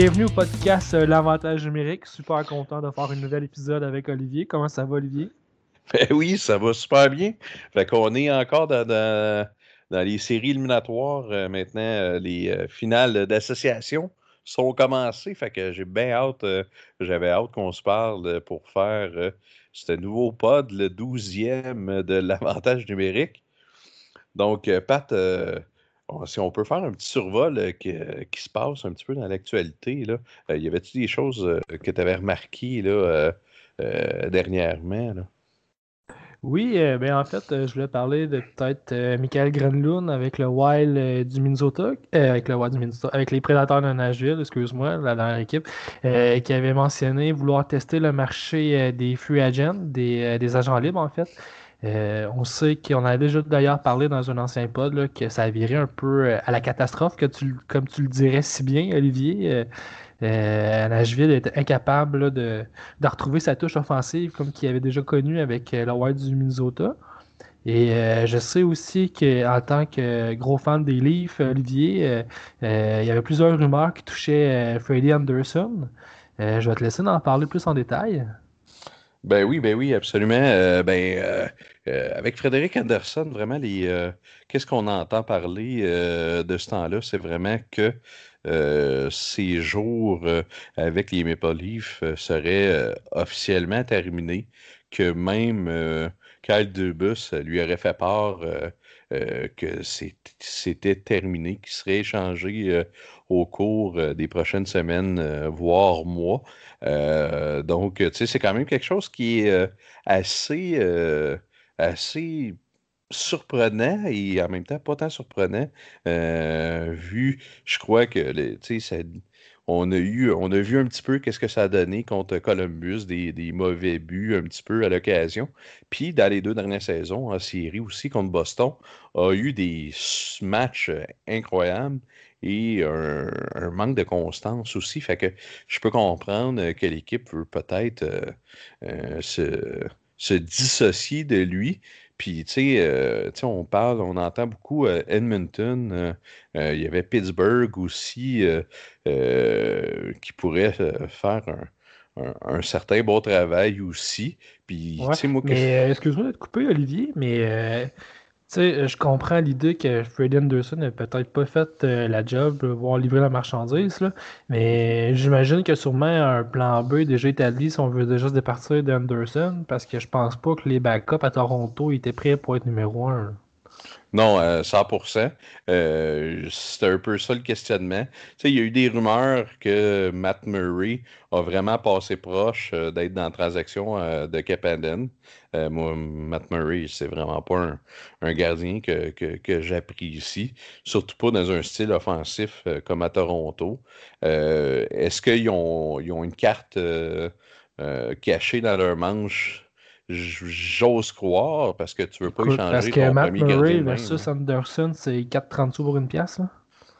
Bienvenue au podcast euh, L'avantage numérique. Super content de faire un nouvel épisode avec Olivier. Comment ça va, Olivier? Ben oui, ça va super bien. Fait qu'on est encore dans, dans, les séries éliminatoires. Euh, maintenant, euh, les finales d'association sont commencées. Fait que j'ai bien hâte, j'avais hâte qu'on se parle pour faire ce nouveau pod, le 12e de l'avantage numérique. Donc, Pat, si on peut faire un petit survol euh, qui, se passe un petit peu dans l'actualité, là. Euh, y avait-tu des choses euh, que tu avais remarquées là, dernièrement? Oui, ben en fait, je voulais parler de peut-être Michael Grenlund avec le Wild du Minnesota, avec le Wild du Minnesota, avec les Prédateurs de Nashville, excuse-moi, la dernière équipe, qui avait mentionné vouloir tester le marché des free agents, des, des agents libres en fait. Euh, on sait qu'on a déjà d'ailleurs parlé dans un ancien pod que ça a viré un peu euh, à la catastrophe, que tu, comme tu le dirais si bien, Olivier. Euh, euh Nashville était incapable de, retrouver sa touche offensive comme qu'il avait déjà connu avec le Wild du Minnesota. Et je sais aussi qu'en tant que gros fan des Leafs, Olivier, il y avait plusieurs rumeurs qui touchaient Freddie Anderson. je vais te laisser en parler plus en détail. Ben oui, ben oui, absolument. Euh, ben, euh, euh, avec Frédéric Anderson, vraiment, les, qu'est-ce qu'on entend parler de ce temps-là? C'est vraiment que ces jours avec les Maple Leafs seraient officiellement terminés, que même Kyle Dubus lui aurait fait part que c'était terminé, qu'il serait échangé au cours des prochaines semaines, voire mois. Euh, donc, c'est quand même quelque chose qui est euh, assez, euh, assez surprenant et en même temps pas tant surprenant, vu, je crois que, tu sais, on a eu, on a vu un petit peu qu'est-ce que ça a donné contre Columbus, des, des mauvais buts un petit peu à l'occasion. Puis dans les deux dernières saisons, en série aussi contre Boston, a eu des matchs incroyables et un, manque de constance aussi. Fait que je peux comprendre que l'équipe veut peut-être euh, euh, se, dissocier de lui. Puis, euh, tu sais, on parle, on entend beaucoup Edmonton. il y avait Pittsburgh aussi qui pourrait faire un, certain bon travail aussi. Puis, moi, excuse-moi de te couper, Olivier, mais sais, je comprends l'idée que Freddie Anderson n'a peut-être pas fait euh, la job, de voir livrer la marchandise, là, mais j'imagine que sûrement un plan B est déjà établi si on veut déjà se départir d'Anderson, parce que je pense pas que les backups à Toronto étaient prêts pour être numéro un. Non, 100%. Euh, euh, c'est un peu ça le questionnement. il y a eu des rumeurs que Matt Murray a vraiment passé proche euh, d'être dans la transaction de Capaden. moi, Matt Murray, c'est vraiment pas un, gardien que, que, j'apprécie, surtout pas dans un style offensif comme à Toronto. Est-ce qu'ils ont, ils ont une carte cachée dans leur manche J'ose croire parce que tu veux pas échanger parce que Matt Murray versus Anderson, c'est 4,30 sous pour une pièce. Là?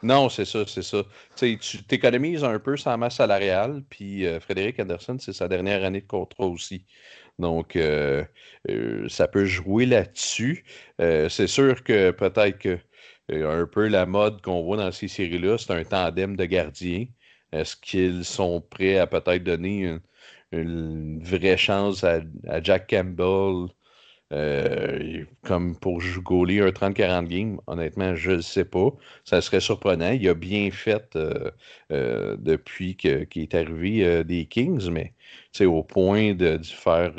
Non, c'est ça, c'est ça. tu t'économises un peu sa masse salariale, puis euh, Frédéric Anderson, c'est sa dernière année de contrat aussi. Donc, euh, euh, ça peut jouer là-dessus. c'est sûr que peut-être que un peu la mode qu'on voit dans ces séries-là, c'est un tandem de gardiens. Est-ce qu'ils sont prêts à peut-être donner une, une vraie chance à, Jack Campbell euh, comme pour jouer un 30-40 games, honnêtement, je ne sais pas. Ça serait surprenant. Il a bien fait euh, euh, depuis qu'il est arrivé des Kings, mais au point de, faire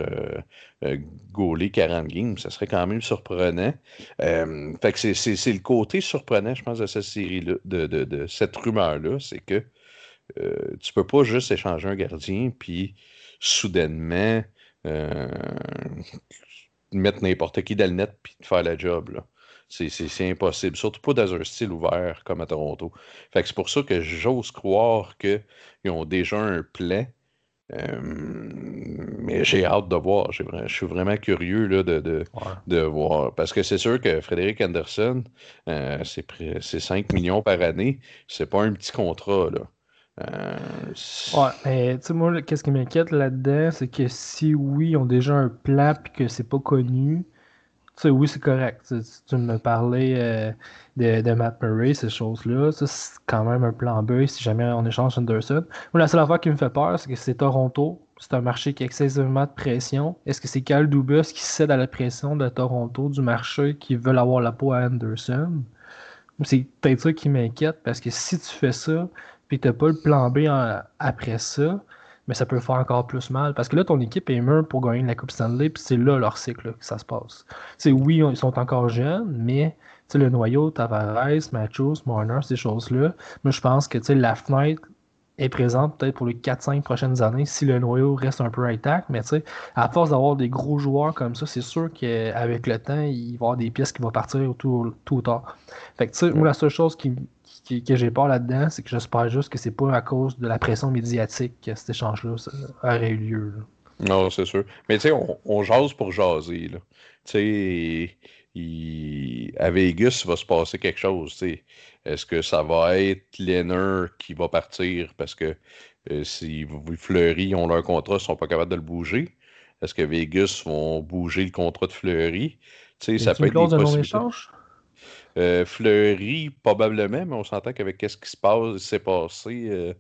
gauler 40 games, ça serait quand même surprenant. fait que c'est le côté surprenant, je pense, de cette série-là, de, de, cette rumeur-là, c'est que tu peux pas juste échanger un gardien puis soudainement euh, mettre n'importe qui dans le net et faire la job. C'est impossible, surtout pas dans un style ouvert comme à Toronto. Fait c'est pour ça que j'ose croire qu'ils ont déjà un plan. Euh, mais j'ai hâte de voir. Je suis vraiment curieux là, de, de, voir. Parce que c'est sûr que Frédéric Anderson, euh, c'est 5 millions par année. C'est pas un petit contrat. Là. Euh, ouais, mais tu sais, moi, qu'est-ce qui m'inquiète là-dedans, c'est que si oui, ils ont déjà un plan et que c'est pas connu, sais, oui, c'est correct. tu me parlais euh, de, de, Matt Murray, ces choses-là. Ça, c'est quand même un plan B si jamais on échange Anderson. Moi, la seule affaire qui me fait peur, c'est que c'est Toronto. C'est un marché qui a excessivement de pression. Est-ce que c'est Cal Dubus qui cède à la pression de Toronto, du marché, qui veulent avoir la peau à Anderson? C'est peut-être ça qui m'inquiète parce que si tu fais ça, puis t'as pas le plan B après ça, mais ça peut faire encore plus mal. Parce que là, ton équipe est mûre pour gagner la Coupe Stanley, puis c'est là leur cycle que ça se passe. c'est oui, ils sont encore jeunes, mais le noyau, Tavares, Matthews, Marner, ces choses-là, moi je pense que la fenêtre est présente peut-être pour les 4-5 prochaines années si le noyau reste un peu intact. Mais à force d'avoir des gros joueurs comme ça, c'est sûr qu'avec le temps, il va y avoir des pièces qui vont partir tout, tout ou tard. Fait que, moi, la seule chose qui, que j'ai peur là-dedans, c'est que j'espère juste que c'est pas à cause de la pression médiatique que cet échange-là aurait eu lieu. Non, c'est sûr. Mais tu sais, on, jase pour jaser. Tu sais, à Vegas, il va se passer quelque chose. Est-ce que ça va être Lenner qui va partir parce que euh, si Fleury ont leur contrat, ils ne sont pas capables de le bouger? Est-ce que Vegas vont bouger le contrat de Fleury? ça peut être des possibilités. Euh, Fleury, probablement, mais on s'entend qu'avec ce qui se passe, s'est passé euh,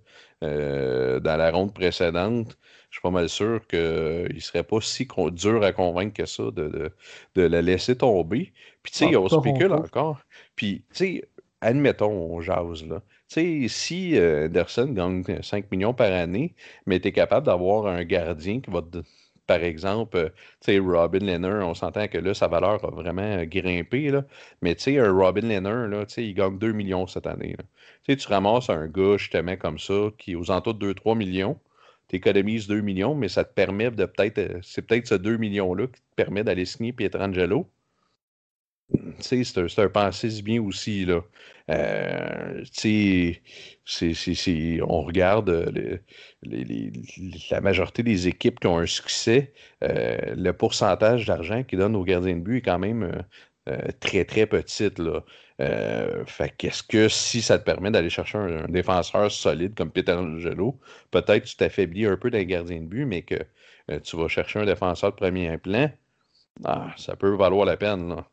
euh, dans la ronde précédente, je suis pas mal sûr qu'il ne serait pas si dur à convaincre que ça de, la laisser tomber. Puis, tu sais, ah, on spécule encore. Puis, tu sais, admettons, on jase, là. Tu sais, si Anderson gagne 5 millions par année, mais tu es capable d'avoir un gardien qui va te par exemple, euh, Robin Leonard, on s'entend que là, sa valeur a vraiment grimpé, là. mais tu sais, un Robin Leonard, là, il gagne 2 millions cette année. Tu tu ramasses un gars, justement, comme ça, qui est aux alentours de 2-3 millions, tu économises 2 millions, mais ça te permet de peut-être, euh, c'est peut-être ce 2 millions-là qui te permet d'aller signer Pietrangelo c'est un, un pensée bien aussi. Là. Euh, on regarde euh, la majorité des équipes qui ont un succès, euh, le pourcentage d'argent qu'ils donnent aux gardiens de but est quand même très, très petite. Là. fait qu'est-ce que si ça te permet d'aller chercher un, défenseur solide comme Peter Angelo, peut-être tu t'affaiblis un peu d'un gardien de but, mais que tu vas chercher un défenseur de premier plan, ah, ça peut valoir la peine.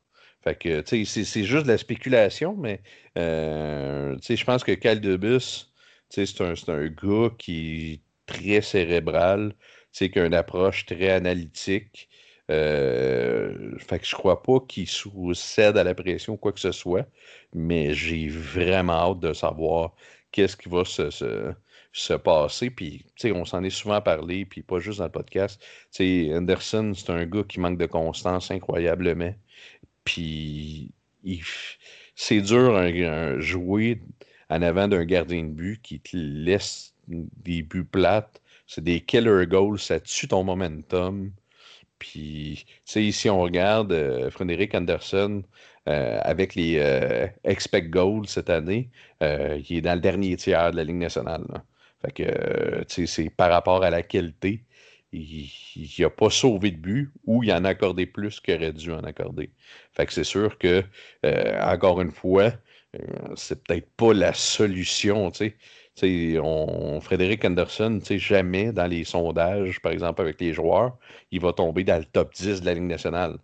Fait que, tu sais, c'est juste de la spéculation, mais, euh, tu sais, je pense que Caldebus, tu sais, c'est un, un, gars qui est très cérébral, tu sais, qui a une approche très analytique. Euh, fait que je crois pas qu'il cède à la pression ou quoi que ce soit, mais j'ai vraiment hâte de savoir qu'est-ce qui va se, se, passer. Puis, tu sais, on s'en est souvent parlé, puis pas juste dans le podcast. Tu sais, Anderson, c'est un gars qui manque de constance incroyablement. Puis c'est dur à jouer en avant d'un gardien de but qui te laisse des buts plates. C'est des killer goals, ça tue ton momentum. Puis, tu sais, ici, on regarde euh, Frédéric Anderson euh, avec les euh, expect goals cette année. il est dans le dernier tiers de la Ligue nationale. Fait que, tu sais, c'est par rapport à la qualité il n'a pas sauvé de but ou il en a accordé plus qu'il aurait dû en accorder. Fait que c'est sûr que, euh, encore une fois, euh, c'est peut-être pas la solution. On, Frédéric Anderson, jamais dans les sondages, par exemple avec les joueurs, il va tomber dans le top 10 de la Ligue nationale.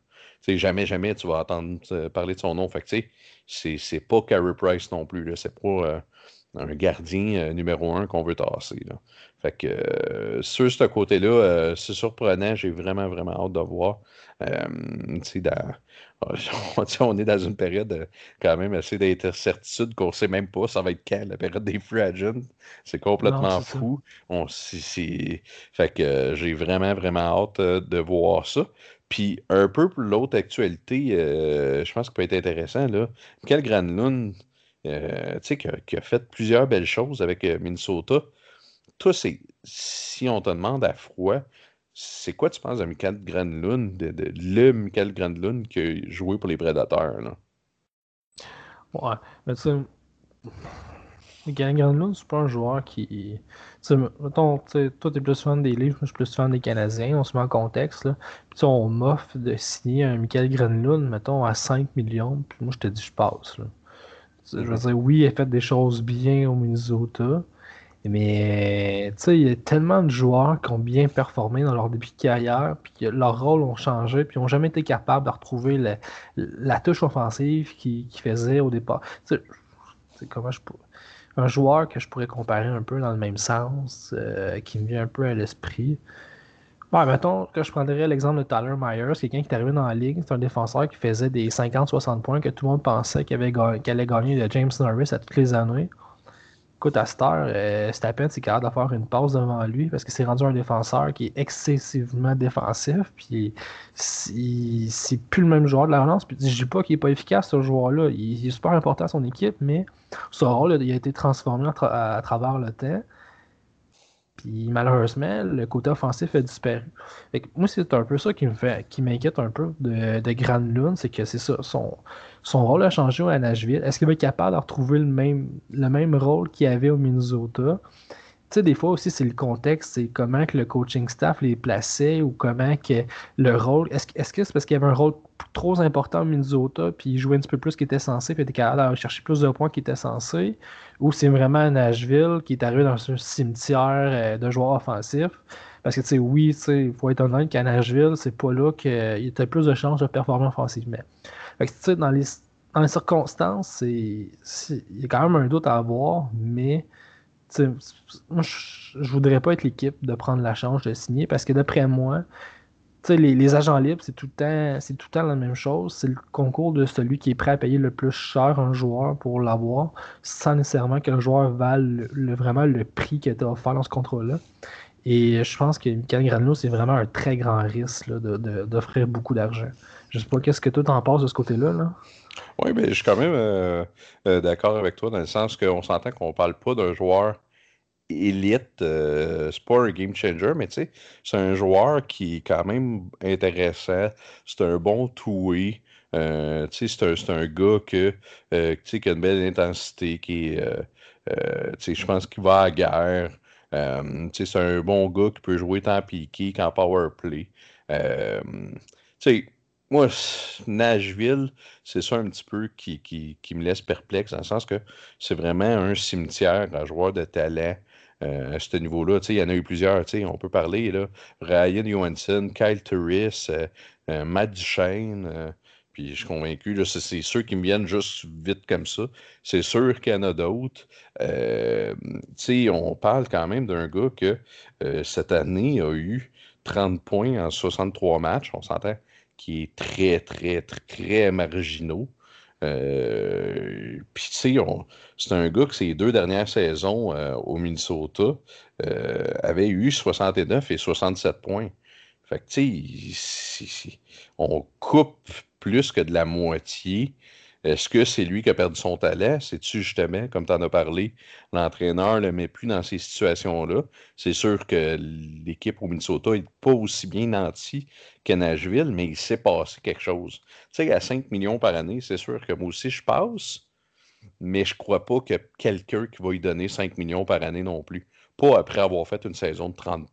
jamais, jamais tu vas entendre euh, parler de son nom. Fait que c'est pas Carey Price non plus. C'est pas un gardien numéro un qu'on veut tasser. Là. Fait que euh, sur ce côté-là, euh, c'est surprenant. J'ai vraiment, vraiment hâte de voir. Euh, on est dans une période quand même assez d'incertitude qu'on ne sait même pas ça va être quand, la période des free agents. C'est complètement fou. On, Fait que j'ai vraiment, vraiment hâte de voir ça. Puis un peu pour l'autre actualité, je pense qu'il peut être intéressant, là. Michael Granlund, qui qui, a, fait plusieurs belles choses avec Minnesota toi, si on te demande à froid, c'est quoi tu penses de Michael Granlund, de, le Michael Granlund qui a joué pour les Prédateurs? Là? Ouais, mais tu sais, Michael Granlund, c'est pas un joueur qui. Tu mettons, toi, t'es plus fan des livres, moi, je suis plus fan des Canadiens, on se met en contexte, là. Puis, on m'offre de signer un Michael Granlund, mettons, à 5 millions, puis moi, je te dis, je passe. Je veux dire, oui, a fait des choses bien au Minnesota, Mais tu sais, il y a tellement de joueurs qui ont bien performé dans leur début de carrière, puis que leurs rôles ont changé, puis n'ont jamais été capables de retrouver la, touche offensive qu'ils faisaient au départ. Tu sais, comment je un joueur que je pourrais comparer un peu dans le même sens, euh, qui me vient un peu à l'esprit. Ouais, mettons que je prendrais l'exemple de Tyler Myers, quelqu'un qui est arrivé dans la ligue, c'est un défenseur qui faisait des 50-60 points que tout le monde pensait qu'il allait gagner de James Norris à toutes les années. Écoute, à cette heure, euh, c'est capable de faire une pause devant lui parce que c'est rendu un défenseur qui est excessivement défensif. Puis c'est plus le même joueur de la relance. Puis je dis pas qu'il est pas efficace, ce joueur-là. Il, est super important à son équipe, mais son rôle il a été transformé à travers le temps. Puis malheureusement, le côté offensif a disparu. moi, c'est un peu ça qui me fait qui m'inquiète un peu de, de Granlund, c'est que c'est ça. Son, son rôle a changé à Nashville. Est-ce qu'il va être capable de retrouver le même, le même rôle qu'il avait au Minnesota? Tu sais, des fois aussi, c'est le contexte, c'est comment que le coaching staff les plaçait ou comment que le rôle. Est-ce que c'est parce qu'il y avait un rôle trop important au Minnesota, puis il jouait un petit peu plus qu'il était censé, puis il était capable d'aller chercher plus de points qu'il était censé, ou c'est vraiment Nashville qui est arrivé dans un cimetière euh, de joueurs offensifs? Parce que, tu sais, oui, il faut être honnête qu'à Nashville, c'est pas là qu'il était plus de chances de performer offensivement. Fait que, tu sais, dans les, dans les circonstances, il y a quand même un doute à avoir, mais moi, je, voudrais pas être l'équipe de prendre la chance de signer parce que d'après moi, les, agents libres, c'est tout, le temps, la même chose. C'est le concours de celui qui est prêt à payer le plus cher un joueur pour l'avoir, sans nécessairement que le joueur vale vraiment le prix qui été offert dans ce contrat-là. Et je pense que Michael Granlund, c'est vraiment un très grand risque d'offrir beaucoup d'argent. Je sais pas qu'est-ce que toi t'en penses de ce côté-là. Là? Oui, mais je suis quand même euh, euh, d'accord avec toi dans le sens qu'on s'entend qu'on parle pas d'un joueur élite, euh, c'est pas un game changer, mais tu sais, c'est un joueur qui est quand même intéressant. C'est un bon two-way. Euh, c'est un, un, gars euh, qui a une belle intensité, qui je pense qu'il va à la guerre. c'est un bon gars qui peut jouer tant piqué qu'en power play. Moi, Nashville, c'est ça un petit peu qui, qui, qui, me laisse perplexe, dans le sens que c'est vraiment un cimetière à joueurs de talent. Euh, à ce niveau-là. Il y en a eu plusieurs. On peut parler là, Ryan Johansson, Kyle Turris, euh, euh, Matt Duchesne. puis je suis convaincu, c'est ceux qui me viennent juste vite comme ça. C'est sûr qu'il y en a d'autres. on parle quand même d'un gars que cette année a eu 30 points en 63 matchs. On s'entend qui est très, très, très, marginaux. Euh, puis, tu sais, c'est un gars que ses deux dernières saisons euh, au Minnesota euh, avait eu 69 et 67 points. Fait que, tu sais, on coupe plus que de la moitié est-ce que c'est lui qui a perdu son talent? C'est-tu justement, comme tu en as parlé, l'entraîneur ne le met plus dans ces situations-là? C'est sûr que l'équipe au Minnesota n'est pas aussi bien nantie qu'à Nashville, mais il s'est passé quelque chose. Tu sais, à 5 millions par année, c'est sûr que moi aussi je passe, mais je crois pas ait quelqu'un qui va lui donner 5 millions par année non plus. Pas après avoir fait une saison de 30,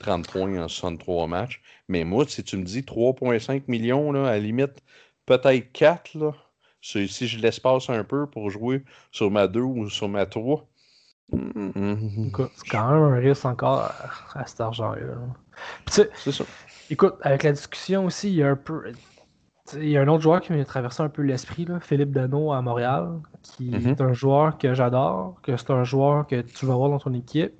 30 points en 63 matchs. Mais moi, si tu me dis 3,5 millions, là, à la limite, peut-être 4, là, si je l'espace un peu pour jouer sur ma 2 ou sur ma 3. Écoute, c'est quand même un risque encore à, cet argent-là. C'est ça. Écoute, avec la discussion aussi, il y a un peu. Il y a un autre joueur qui m'a traversé un peu l'esprit, Philippe Dano à Montréal, qui mm-hmm. est un joueur que j'adore, que c'est un joueur que tu vas voir dans ton équipe,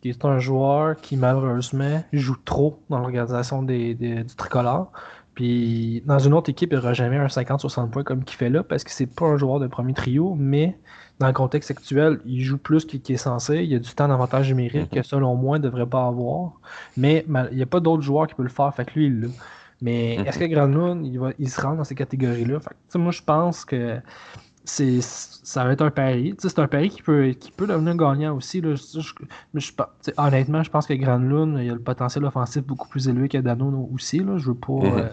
qui est un joueur qui malheureusement joue trop dans l'organisation des, du tricolore. Puis dans une autre équipe, il n'aura jamais un 50-60 points comme qu'il fait là parce que c'est pas un joueur de premier trio, mais dans le contexte actuel, il joue plus qu'il est censé. Il y a du temps d'avantage numérique que selon moi, il ne devrait pas avoir. Mais il n'y a pas d'autres joueurs qui peuvent le faire, fait que lui, il l'a. Mais est-ce mm-hmm. que Granlund, il, va, il se rend dans ces catégories-là? moi, je pense que c'est ça va être un pari. C'est un pari qui peut, qui peut devenir gagnant aussi. Là. Je, honnêtement, je pense que Granlund, il a le potentiel offensif beaucoup plus élevé que Dano aussi. Là. Je veux pas. Mhm.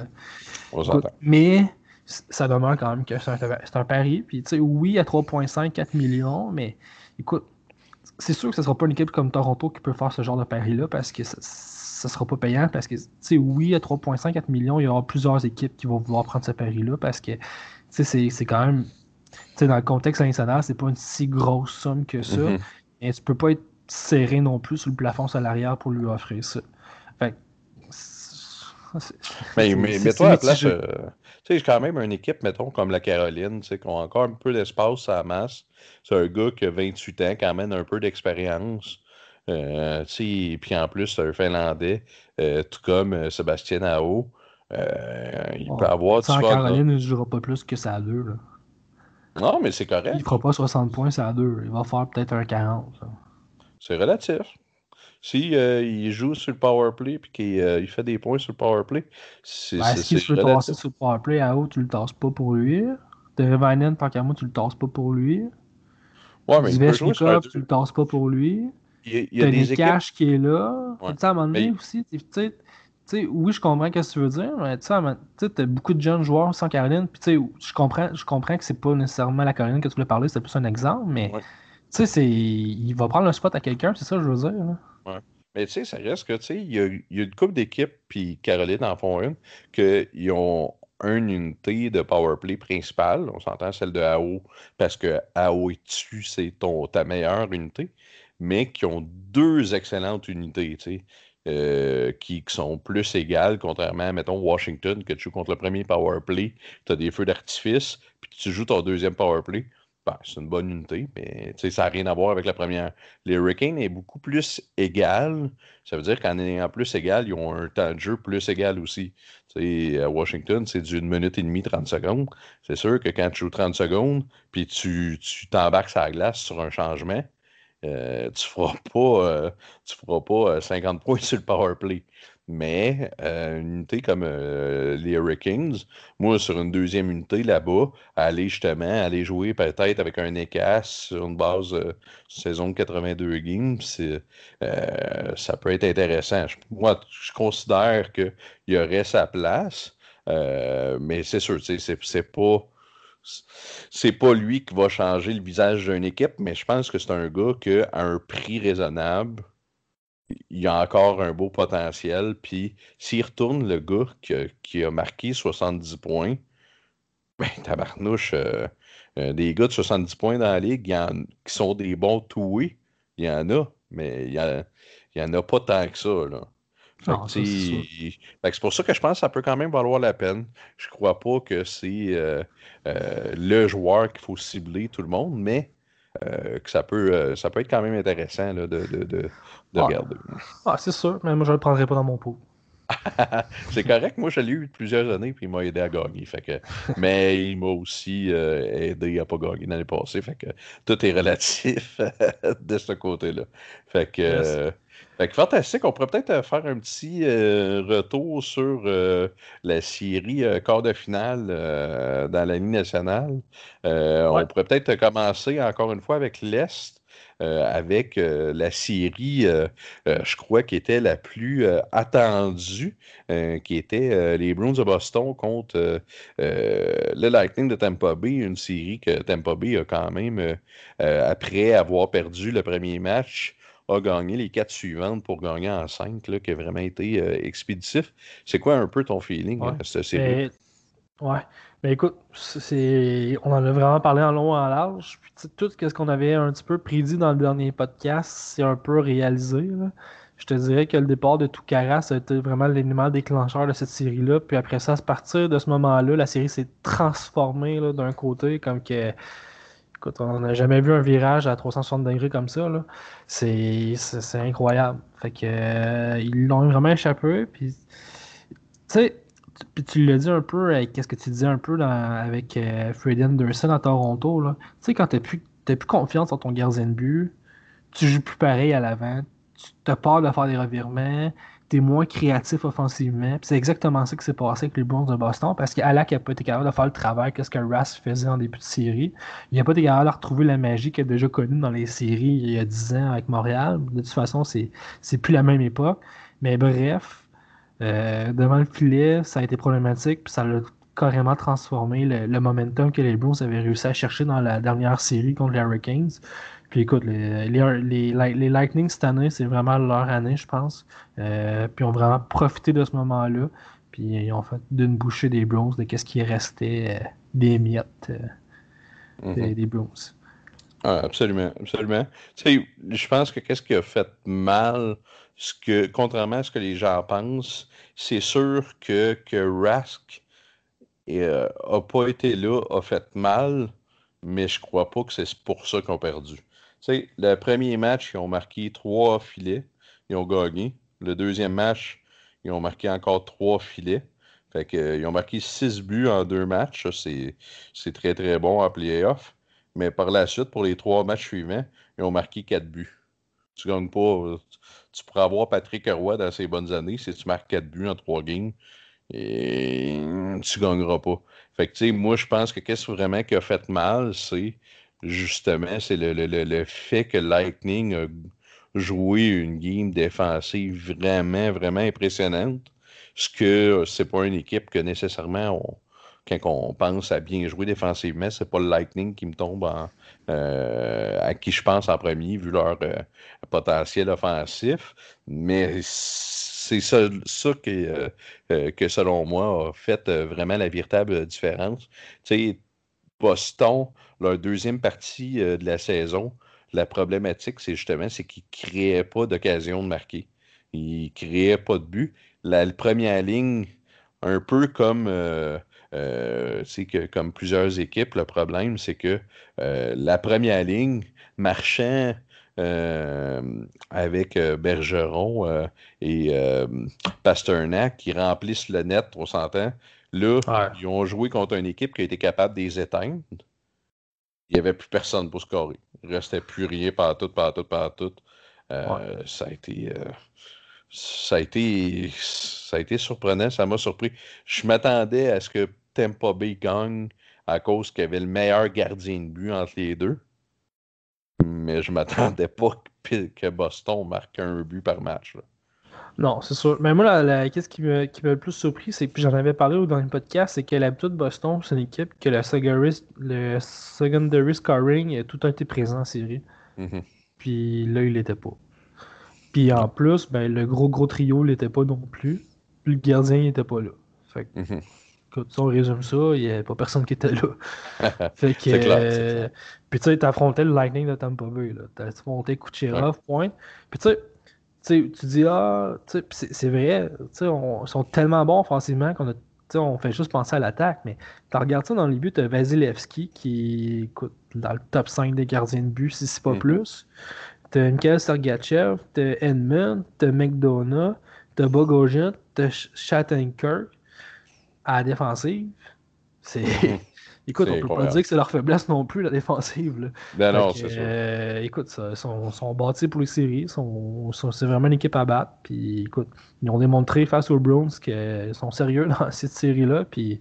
Euh, mais ça demeure quand même que c'est un, pari. Puis, oui, à 3,5, 4 millions, mais écoute, c'est sûr que ce ne sera pas une équipe comme Toronto qui peut faire ce genre de pari-là parce que ça ne sera pas payant. Parce que, oui, à 3,5, 4 millions, il y aura plusieurs équipes qui vont vouloir prendre ce pari-là parce que c'est quand même dans le contexte international, c'est pas une si grosse somme que ça. Et mhm. tu peux pas être serré non plus sur le plafond salarial pour lui offrir ça. Fait mais, mais, toi à la place, euh, tu sais, quand même une équipe, mettons, comme la Caroline, qui ont encore un peu d'espace à la masse. C'est un gars qui a 28 ans, qui amène un peu d'expérience. Euh, puis en plus, c'est un Finlandais, euh, tout comme euh, Sébastien Ao. il peut avoir du Caroline, il ne jouera pas plus que ça à deux. Non, mais c'est correct. Il fera pas 60 points, ça à deux. Il va faire peut-être un 40. C'est relatif. Si il joue sur le power play et qu'il fait des points sur le power play, c'est ben, Est-ce qu'il se peut tasser sur le power play? À haut, tu le tasses pas pour lui? De Revainen, tant qu'à moi, tu le tasses pas pour lui? Ouais, mais il peut jouer sur tu le tasses pas pour lui? Il y a, des cash qui est là. Ouais. À un moment donné aussi, tu sais, oui, je comprends ce que tu veux dire, mais tu sais, as beaucoup de jeunes joueurs sans Caroline, puis je comprends, je comprends que c'est pas nécessairement la Caroline que tu voulais parler, c'est plus un exemple, mais tu sais, il va prendre le spot à quelqu'un, c'est ça que je veux dire. Ouais. Mais tu sais, ça reste que, tu sais, il y a, y a, une couple d'équipes, puis Caroline en font une, qu'ils ont une unité de powerplay principale, on s'entend celle de AO, parce que AO et tu, c'est ta meilleure unité mais qui ont deux excellentes unités, euh, qui, sont plus égales, contrairement à, mettons, Washington, que tu joues contre le premier power play, tu as des feux d'artifice, puis tu joues ton deuxième power play. Ben, c'est une bonne unité, mais ça n'a rien à voir avec la première. Les Hurricanes est beaucoup plus égal. Ça veut dire qu'en ayant plus égal, ils ont un temps de jeu plus égal aussi. à Washington, c'est d'une minute et demie, 30 secondes. C'est sûr que quand tu joues 30 secondes, puis tu t'embarques sur la glace sur un changement, euh, tu feras pas, euh, tu feras pas 50 euh, points sur le power play. Mais une unité comme les Hurricanes, moi, sur une deuxième unité là-bas, aller justement, aller jouer peut-être avec un ECAS sur une base saison de 82 games, ça peut être intéressant. moi, je considère qu'il y aurait sa place, mais c'est sûr, c'est pas c'est pas lui qui va changer le visage d'une équipe, mais je pense que c'est un gars qui, à un prix raisonnable, il a encore un beau potentiel. Puis s'il retourne le gars qui a, marqué 70 points, ben, tabarnouche, euh, euh, des gars de 70 points dans la ligue qui sont des bons toués, il y en a, mais il n'y en a pas tant que ça. Là c'est pour ça que je pense que ça peut quand même valoir la peine. Je crois pas que c'est euh, euh, le joueur qu'il faut cibler tout le monde, mais euh, que ça peut, ça peut être quand même intéressant de, de, de, regarder. Ah, c'est sûr, mais moi je le prendrai pas dans mon pot. c'est correct, moi je l'ai eu plusieurs années puis il m'a aidé à gagner. Fait que, mais il m'a aussi aidé à pas gagner l'année passée. Fait que tout est relatif de ce côté-là. Fait que fantastique. On pourrait peut-être euh, faire un petit euh, retour sur euh, la série quart de finale dans la Ligue nationale. On pourrait peut-être commencer encore une fois avec l'Est. avec la série, je crois, qui était la plus attendue, qui était les Bruins de Boston contre le Lightning de Tampa Bay, une série que Tampa Bay a quand même, après avoir perdu le premier match, a gagné les quatre suivantes pour gagner en cinq, là, qui a vraiment été euh, expéditif. C'est quoi un peu ton feeling à cette série? ouais. Mais écoute, c'est... on en a vraiment parlé en long et en large. Puis, tout ce qu'on avait un petit peu prédit dans le dernier podcast, c'est un peu réalisé. Je te dirais que le départ de Toucaras a été vraiment l'élément déclencheur de cette série-là. Puis après ça, à partir de ce moment-là, la série s'est transformée d'un côté, comme que Écoute, on n'a jamais vu un virage à 360 degrés comme ça. C'est, incroyable. Fait que euh, ils l'ont vraiment échappé. Puis, tu sais, puis tu l'as dit un peu qu'est-ce que tu disais un peu avec euh, Freddy Anderson à Toronto. Tu sais, quand tu plus, plus confiance en ton gardien de but, tu joues plus pareil à l'avant. Tu as peur de faire des revirements t'es moins créatif offensivement. C'est exactement ça qui s'est passé avec les Browns de Boston parce qu'Alak n'a pas été capable de faire le travail que ce que Ras faisait en début de série. Il n'a pas été capable de retrouver la magie qu'il a déjà connue dans les séries il y a 10 ans avec Montréal. De toute façon, c'est, plus la même époque. Mais bref, euh, devant le filet, ça a été problématique, puis ça a carrément transformé le, le momentum que les Browns avaient réussi à chercher dans la dernière série contre les Hurricanes. Puis écoute, les, les, les, Lightning cette année, c'est vraiment leur année, je pense. Euh, puis ils ont vraiment profité de ce moment-là. Puis ils ont fait d'une bouchée des Browns de qu'est-ce qui restait euh, des miettes euh, mm-hmm. des, des Ah, absolument, absolument. Tu sais, je pense que qu'est-ce qui a fait mal, ce que, contrairement à ce que les gens pensent, c'est sûr que, que Rask n'a pas été là, a fait mal, mais je crois pas que c'est pour ça qu'ils ont perdu. Le premier match, ils ont marqué trois filets, ils ont gagné. Le deuxième match, ils ont marqué encore trois filets. Fait que, euh, ils ont marqué six buts en deux matchs. C'est très, très bon en playoff. Mais par la suite, pour les trois matchs suivants, ils ont marqué quatre buts. Tu gagnes pas. Tu pourrais avoir Patrick Roy dans ses bonnes années si tu marques quatre buts en trois games. Et tu gagneras pas. Fait que, moi, je pense que qu'est-ce vraiment qui a fait mal, c'est justement, c'est le, fait que Lightning a joué une game défensive vraiment, vraiment impressionnante. Ce que c'est pas une équipe que nécessairement on, quand on pense à bien jouer défensivement, c'est pas le Lightning qui me tombe en, euh, à qui je pense en premier, vu leur euh, potentiel offensif. Mais c'est ça, que, euh, que, selon moi, a fait vraiment la véritable différence. Tu sais, Boston, leur deuxième partie de la saison, la problématique, c'est justement c'est qu'ils ne créaient pas d'occasion de marquer. Ils ne créaient pas de but. La, première ligne, un peu comme euh, c'est que comme plusieurs équipes, le problème, c'est que euh, la première ligne, marchant euh, avec Bergeron et Pasternak qui remplissent le net, on s'entend. Là, ils ont joué contre une équipe qui a été capable de les éteindre. Il n'y avait plus personne pour scorer. Il ne restait plus rien par tout, par tout, par tout. Ça a été ça a été ça a été surprenant, ça m'a surpris. Je m'attendais à ce que Tampa Bay gagne à cause qu'il y avait le meilleur gardien de but entre les deux. Mais je m'attendais pas que, Boston marque un but par match. Non, c'est sûr. Mais moi, qu'est-ce qui m'a le plus surpris, c'est que j'en avais parlé dans le podcast, c'est que l'habitude de Boston, c'est une équipe que le secondary, scoring a tout été présent en série. Mm-hmm. Puis là, il l'était pas. Puis en plus, ben, le gros gros trio l'était pas non plus. Puis le gardien n'était pas là. Fait que. Quand on résume ça, il n'y avait pas personne qui était là. fait que, euh, puis tu sais, affronté le Lightning de Tampa Bay. Tu as affronté Kucherov, point. Puis tu sais, tu dis, ah, c'est vrai, ils sont tellement bons offensivement qu'on a on fait juste penser à l'attaque, mais tu regardes ça dans les buts, tu as Vasilevski qui est dans le top 5 des gardiens de but, si c'est pas mm-hmm. plus. Tu as Mikhail Sergachev, tu as Edmund, tu as McDonough, tu as Bogosian, tu as Shattenkirk à la défensive, c'est. Mhm. écoute, on peut pas dire que c'est leur faiblesse non plus, la défensive. Ben non, c'est sûr. Euh, écoute, ils sont, sont, bâtis pour les séries. Sont, c'est vraiment une équipe à battre. Puis écoute, ils ont démontré face aux Browns qu'ils sont sérieux dans cette série-là. Puis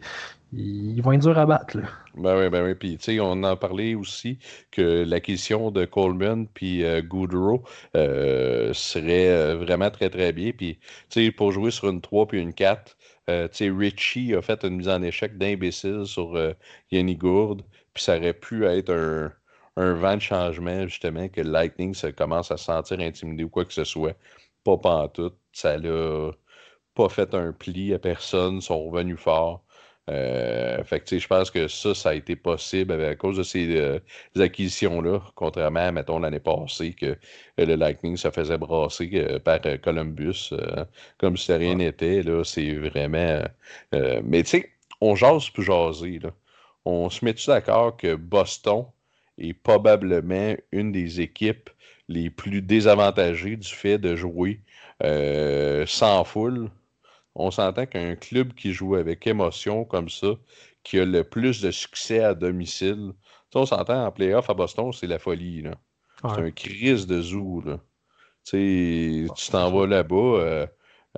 ils vont être durs à battre. Ben oui, ben oui. Puis, tu sais, on en parlait aussi que l'acquisition de Coleman puis euh, Goodrow euh, serait vraiment très, très bien. Puis, tu sais, pour jouer sur une 3 puis une 4, euh, Richie a fait une mise en échec d'imbécile sur euh, Yanni Gourde, puis ça aurait pu être un, un, vent de changement, justement, que Lightning se commence à se sentir intimidé ou quoi que ce soit. Pas tout. Ça l'a pas fait un pli à personne, sont revenus forts. Euh, fait que, je pense que ça, ça a été possible à cause de ces euh, acquisitions-là, contrairement à, mettons, l'année passée, que euh, le Lightning se faisait brasser par Columbus, comme si rien n'était. Là, c'est vraiment. mais tu sais, on jase plus jaser. Là. On se met-tu d'accord que Boston est probablement une des équipes les plus désavantagées du fait de jouer sans foule? On s'entend qu'un club qui joue avec émotion comme ça, qui a le plus de succès à domicile, on s'entend en playoff à Boston, c'est la folie. C'est un crise de zoo. Là. tu t'en vas là-bas, il euh,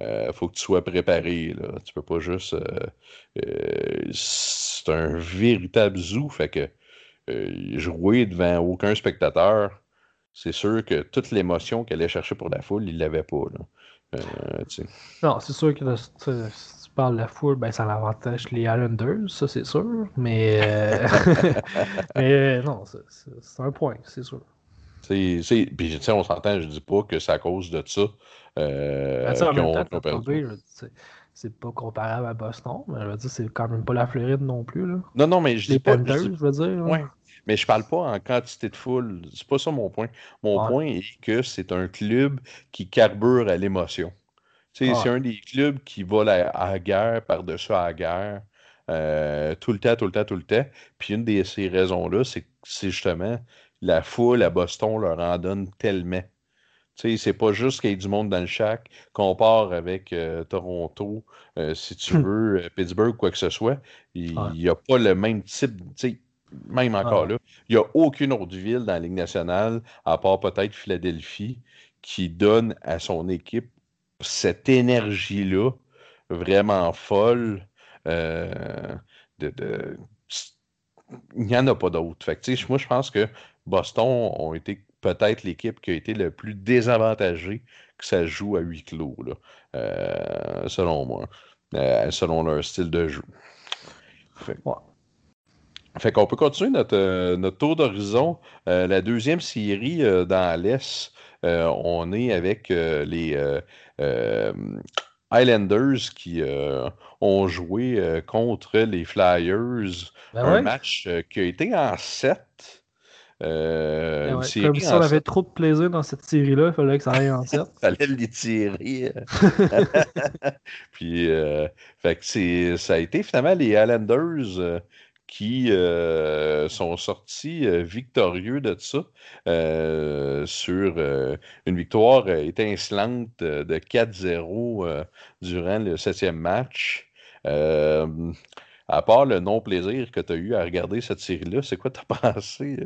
euh, faut que tu sois préparé. Là. Tu peux pas juste. Euh, c'est un véritable zoo. Fait que jouer devant aucun spectateur, c'est sûr que toute l'émotion qu'elle allait chercher pour la foule, il l'avait pas. Là. Euh, non, c'est sûr que si tu parles de la foule, ben, ça l'avantage les Islanders, ça c'est sûr. Mais, euh, mais euh, non, c'est un point, c'est sûr. Puis, on s'entend, je dis pas que c'est à cause de ça. Euh, ben, c'est pas comparable à Boston, mais je veux dire, c'est quand même pas la Floride non plus. Là. Non, non, mais je dis pas. je, veux dire. Ouais. Mais je parle pas en quantité de foule. C'est pas ça mon point. Mon point est que c'est un club qui carbure à l'émotion. C'est un des clubs qui va à la guerre par-dessus à la guerre. Euh, tout le temps, tout le temps, tout le temps. Puis une de ces raisons-là, c'est justement la foule à Boston leur en donne tellement. C'est pas juste qu'il y ait du monde dans le chac, qu'on part avec euh, Toronto, euh, si tu hmm. veux, Pittsburgh, quoi que ce soit. Il n'y a pas le même type, même encore là, il n'y a aucune autre ville dans la Ligue nationale, à part peut-être Philadelphie, qui donne à son équipe cette énergie-là vraiment folle euh, de, il n'y en a pas d'autres. moi, je pense que Boston ont été peut-être l'équipe qui a été le plus désavantagée que ça joue à huis clos, euh, selon moi, euh, selon leur style de jeu. Fait, qu'on peut continuer notre, notre tour d'horizon. la deuxième série dans l'Est, on est avec les Highlanders qui euh, ont joué euh, contre les Flyers. Ben un match euh, qui a été en 7. Ben comme si on avait trop de plaisir dans cette série-là, il fallait que ça aille en 7. il fallait les tirer. Puis, fait que ça a été finalement les Highlanders qui euh, sont sortis euh, victorieux de ça euh, sur une victoire étincelante de 4-0 durant le septième match. à part le non-plaisir que tu as eu à regarder cette série-là, c'est quoi ta pensé?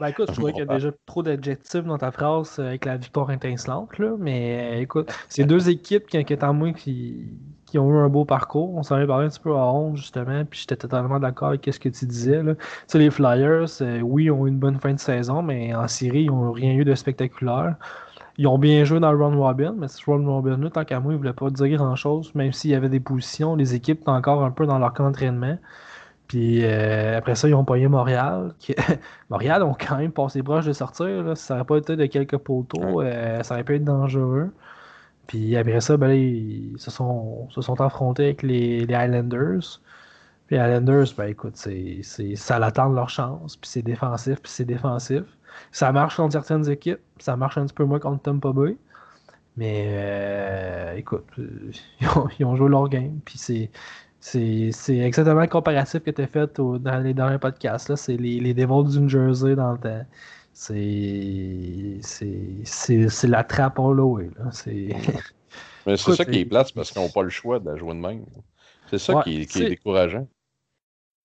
ben écoute, je trouvais qu'il y a déjà trop d'adjectifs dans ta phrase avec la victoire étincelante, là, mais écoute, c'est deux équipes qui inquiètent en moi qui, qui ont eu un beau parcours. On s'en est parlé un petit peu à 11, justement, puis j'étais totalement d'accord avec ce que tu disais. Là. Tu sais, les Flyers, euh, oui, ont eu une bonne fin de saison, mais en série, ils n'ont rien eu de spectaculaire. Ils ont bien joué dans le run robin, mais ce run robin-là, tant qu'à moi, il ne voulait pas dire grand-chose, même s'il y avait des positions. Les équipes étaient encore un peu dans leur camp d'entraînement. Puis euh, après ça, ils ont payé Montréal. Montréal ont quand même passé proche de sortir. Là. Ça n'aurait pas été de quelques poteaux. Euh, ça aurait pu être dangereux. Puis après ça, ben, ils se sont, se sont affrontés avec les, les Highlanders. Puis les Highlanders, ben écoute, c'est, ça l'attend leur chance. Puis c'est défensif, puis c'est défensif. Ça marche contre certaines équipes. Ça marche un petit peu moins contre Tampa Bay. Mais euh, écoute, ils ont, joué leur game. Puis c'est, c'est, exactement le comparatif que tu as fait dans les derniers podcasts. C'est les, les Devils du New Jersey dans le temps. C'est. La trappe en low. C'est. Mais c'est ça qui est plate, parce qu'ils n'ont pas le choix de la jouer de même. C'est ça qui, est, décourageant.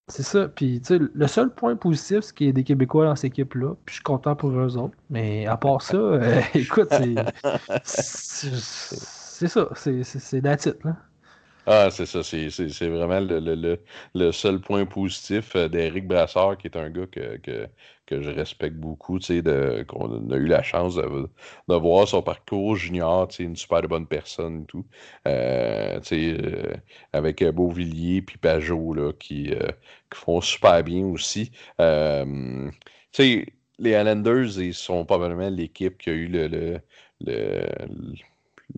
C'est ça. Puis, tu sais, le seul point positif, c'est qu'il y a des Québécois dans cette équipe-là. Puis, je suis content pour eux autres. Mais à part ça, euh, écoute, c'est. C'est ça. C'est la titre. Là. Ah, c'est ça. C'est vraiment le, le, le, seul point positif euh, d'Éric Brassard, qui est un gars que, je respecte beaucoup, qu'on a eu la chance de, de, voir son parcours junior, une super bonne personne et tout. Euh, euh, avec Beauvilliers puis Pajot, là, qui, qui, font super bien aussi. les Islanders, ils sont probablement l'équipe qui a eu le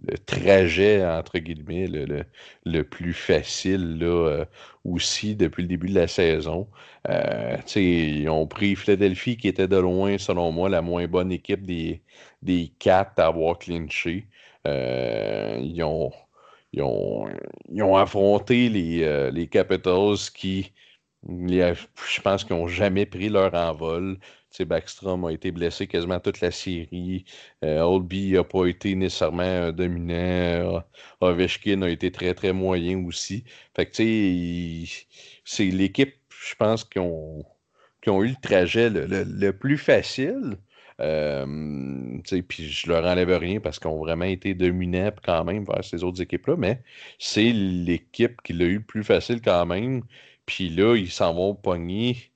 le trajet, entre guillemets, le, le, plus facile là, euh, aussi depuis le début de la saison. Euh, ils ont pris Philadelphie, qui était de loin, selon moi, la moins bonne équipe des, des quatre à avoir clinché. Euh, ils, ont, ils, ont, ils, ont, affronté les, les Capitals qui, je pense qu'ils n'ont jamais pris leur envol. Backstrom a été blessé quasiment toute la série. Euh, Oldby n'a pas été nécessairement un dominant. Ovechkin a été très, très moyen aussi. Fait c'est l'équipe, je pense, qui ont, qui ont eu le trajet le, plus facile. Euh, puis je leur enlève rien parce qu'ils ont vraiment été dominants quand même vers ces autres équipes-là, mais c'est l'équipe qui l'a eu le plus facile quand même. Puis là, ils s'en vont pogner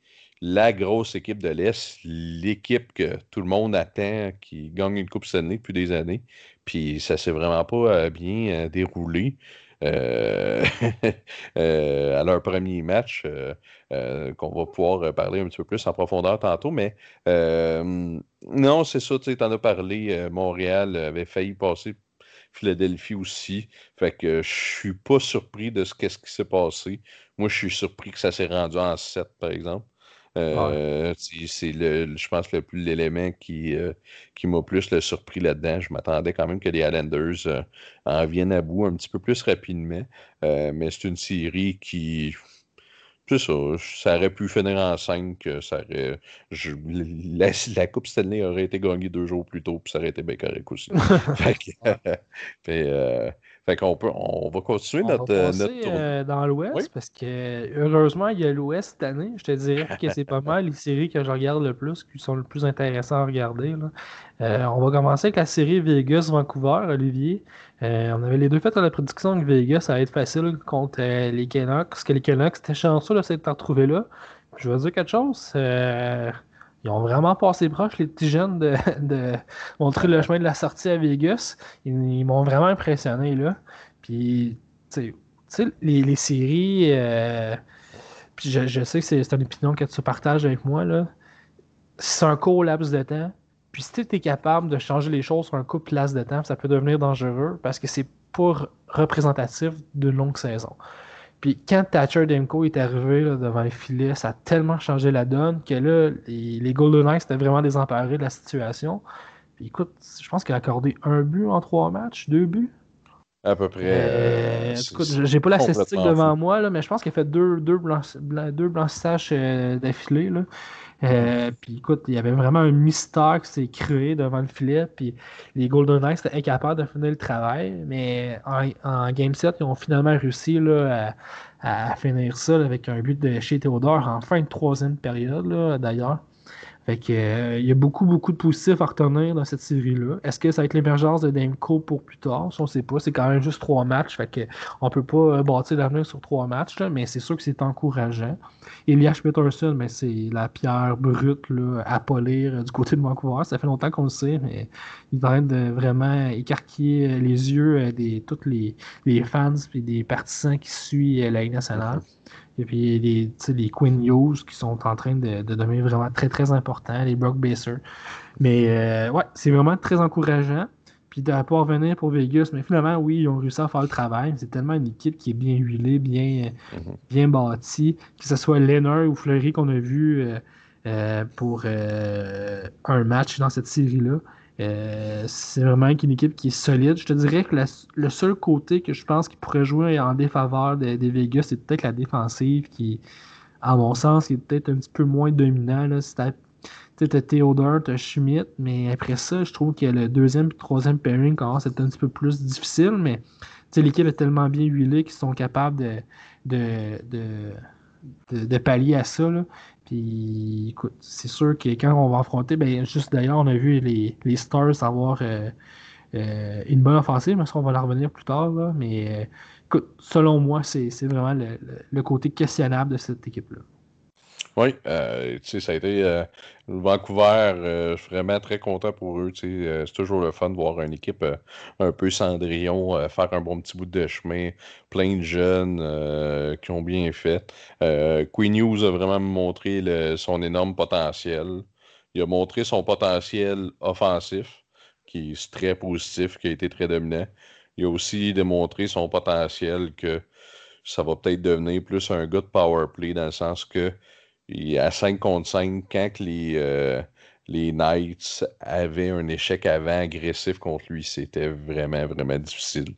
la grosse équipe de l'Est, l'équipe que tout le monde attend, qui gagne une Coupe Stanley depuis des années. Puis ça s'est vraiment pas euh, bien euh, déroulé. à leur premier match, qu'on va pouvoir parler un petit peu plus en profondeur tantôt. Mais non, c'est ça, tu en as parlé. Montréal avait failli passer Philadelphie aussi. Fait que je suis pas surpris de ce qu'est-ce qui s'est passé. Moi, je suis surpris que ça s'est rendu en 7, par exemple. Euh, c'est le, je pense le plus l'élément qui, euh, qui m'a plus le surpris là-dedans. Je m'attendais quand même que les Islanders euh, en viennent à bout un petit peu plus rapidement. mais c'est une série qui. C'est ça, ça aurait pu finir en 5. Ça aurait, la, Coupe Stanley aurait été gagnée deux jours plus tôt, puis ça aurait été bien correct aussi. fait fait qu'on peut, on va continuer notre, va euh, dans l'Ouest parce que heureusement, il y a l'Ouest cette année. Je te dirais que c'est pas mal les séries que je regarde le plus, qui sont le plus intéressantes à regarder. Euh, on va commencer avec la série Vegas-Vancouver, Olivier. Euh, on avait les deux faits à la prédiction que Vegas, allait être facile contre les Canucks. Parce que les Canucks, c'était chanceux de s'être retrouvés là. je vais dire quelque chose ils ont vraiment passé proche, les petits jeunes, de, montrer le chemin de la sortie à Vegas. Ils, m'ont vraiment impressionné, là. Puis, tu sais, les, séries, euh, puis je, sais que c'est une opinion que tu partages avec moi, là. C'est un court laps de temps. Puis si tu es capable de changer les choses sur un court laps de temps, ça peut devenir dangereux parce que c'est pas représentatif d'une longue saison. Puis quand Thatcher Demko est arrivé devant le filet, ça a tellement changé la donne que là, les, Golden Knights étaient vraiment désemparés de la situation. Puis écoute, je pense qu'il a accordé un but en trois matchs, deux buts. À peu près. Euh, écoute, j'ai pas la statistique devant moi, là, mais je pense qu'il a fait deux, deux, deux blanchissages euh, d'affilée. Euh, puis écoute, il y avait vraiment un mystère qui s'est créé devant le filet. Puis les Golden Knights étaient incapables de finir le travail. Mais en, Game 7, ils ont finalement réussi là, à, finir ça avec un but de chez Theodore en fin de troisième période, d'ailleurs. Fait que, euh, il y a beaucoup, beaucoup de positifs à retenir dans cette série-là. Est-ce que ça va être l'émergence de Demko pour plus tard? On ne sait pas. C'est quand même juste trois matchs. Fait que on peut pas euh, bâtir l'avenir sur trois matchs, mais c'est sûr que c'est encourageant. Elias Peterson, mais c'est la pierre brute là, à polir euh, du côté de Vancouver. Ça fait longtemps qu'on le sait, mais il est en train de vraiment écarquiller les yeux de tous les, les fans et des partisans qui suivent la Ligue nationale. Et puis les, les Queen News qui sont en train de, devenir vraiment très très importants, les Brock Baser. Mais euh, ouais, c'est vraiment très encourageant. Puis de pas revenir pour Vegas, mais finalement, oui, ils ont réussi à faire le travail. C'est tellement une équipe qui est bien huilée, bien, mm-hmm. bien bâtie. Que ce soit Leonard ou Fleury qu'on a vu euh, euh, pour un match dans cette série-là. Euh, c'est vraiment une équipe qui est solide. Je te dirais que le seul côté que je pense qui pourrait jouer en défaveur des, Vegas, c'est peut-être la défensive qui, à mon sens, est peut-être un petit peu moins dominant. Tu as Theodore, tu as Schmidt, mais après ça, je trouve que le deuxième et troisième pairing commence à être un petit peu plus difficile, mais l'équipe est tellement bien huilée qu'ils sont capables de, de, de, pallier à ça. Puis, écoute, c'est sûr que quand on va affronter, ben, juste d'ailleurs, on a vu les, les Stars avoir euh, euh, une bonne offensive, mais ça, on va la revenir plus tard. mais, euh, écoute, selon moi, c'est vraiment le, côté questionnable de cette équipe-là. Oui, euh, tu sais, ça a été euh, Vancouver, euh, je suis vraiment très content pour eux. c'est toujours le fun de voir une équipe un peu Cendrillon faire un bon petit bout de chemin, plein de jeunes qui ont bien fait. Queen News a vraiment montré son énorme potentiel. Il a montré son potentiel offensif, qui est très positif, qui a été très dominant. Il a aussi démontré son potentiel que ça va peut-être devenir plus un gars de power play dans le sens que et à 5 contre 5, quand les, euh, les Knights avaient un échec avant agressif contre lui, c'était vraiment, vraiment difficile.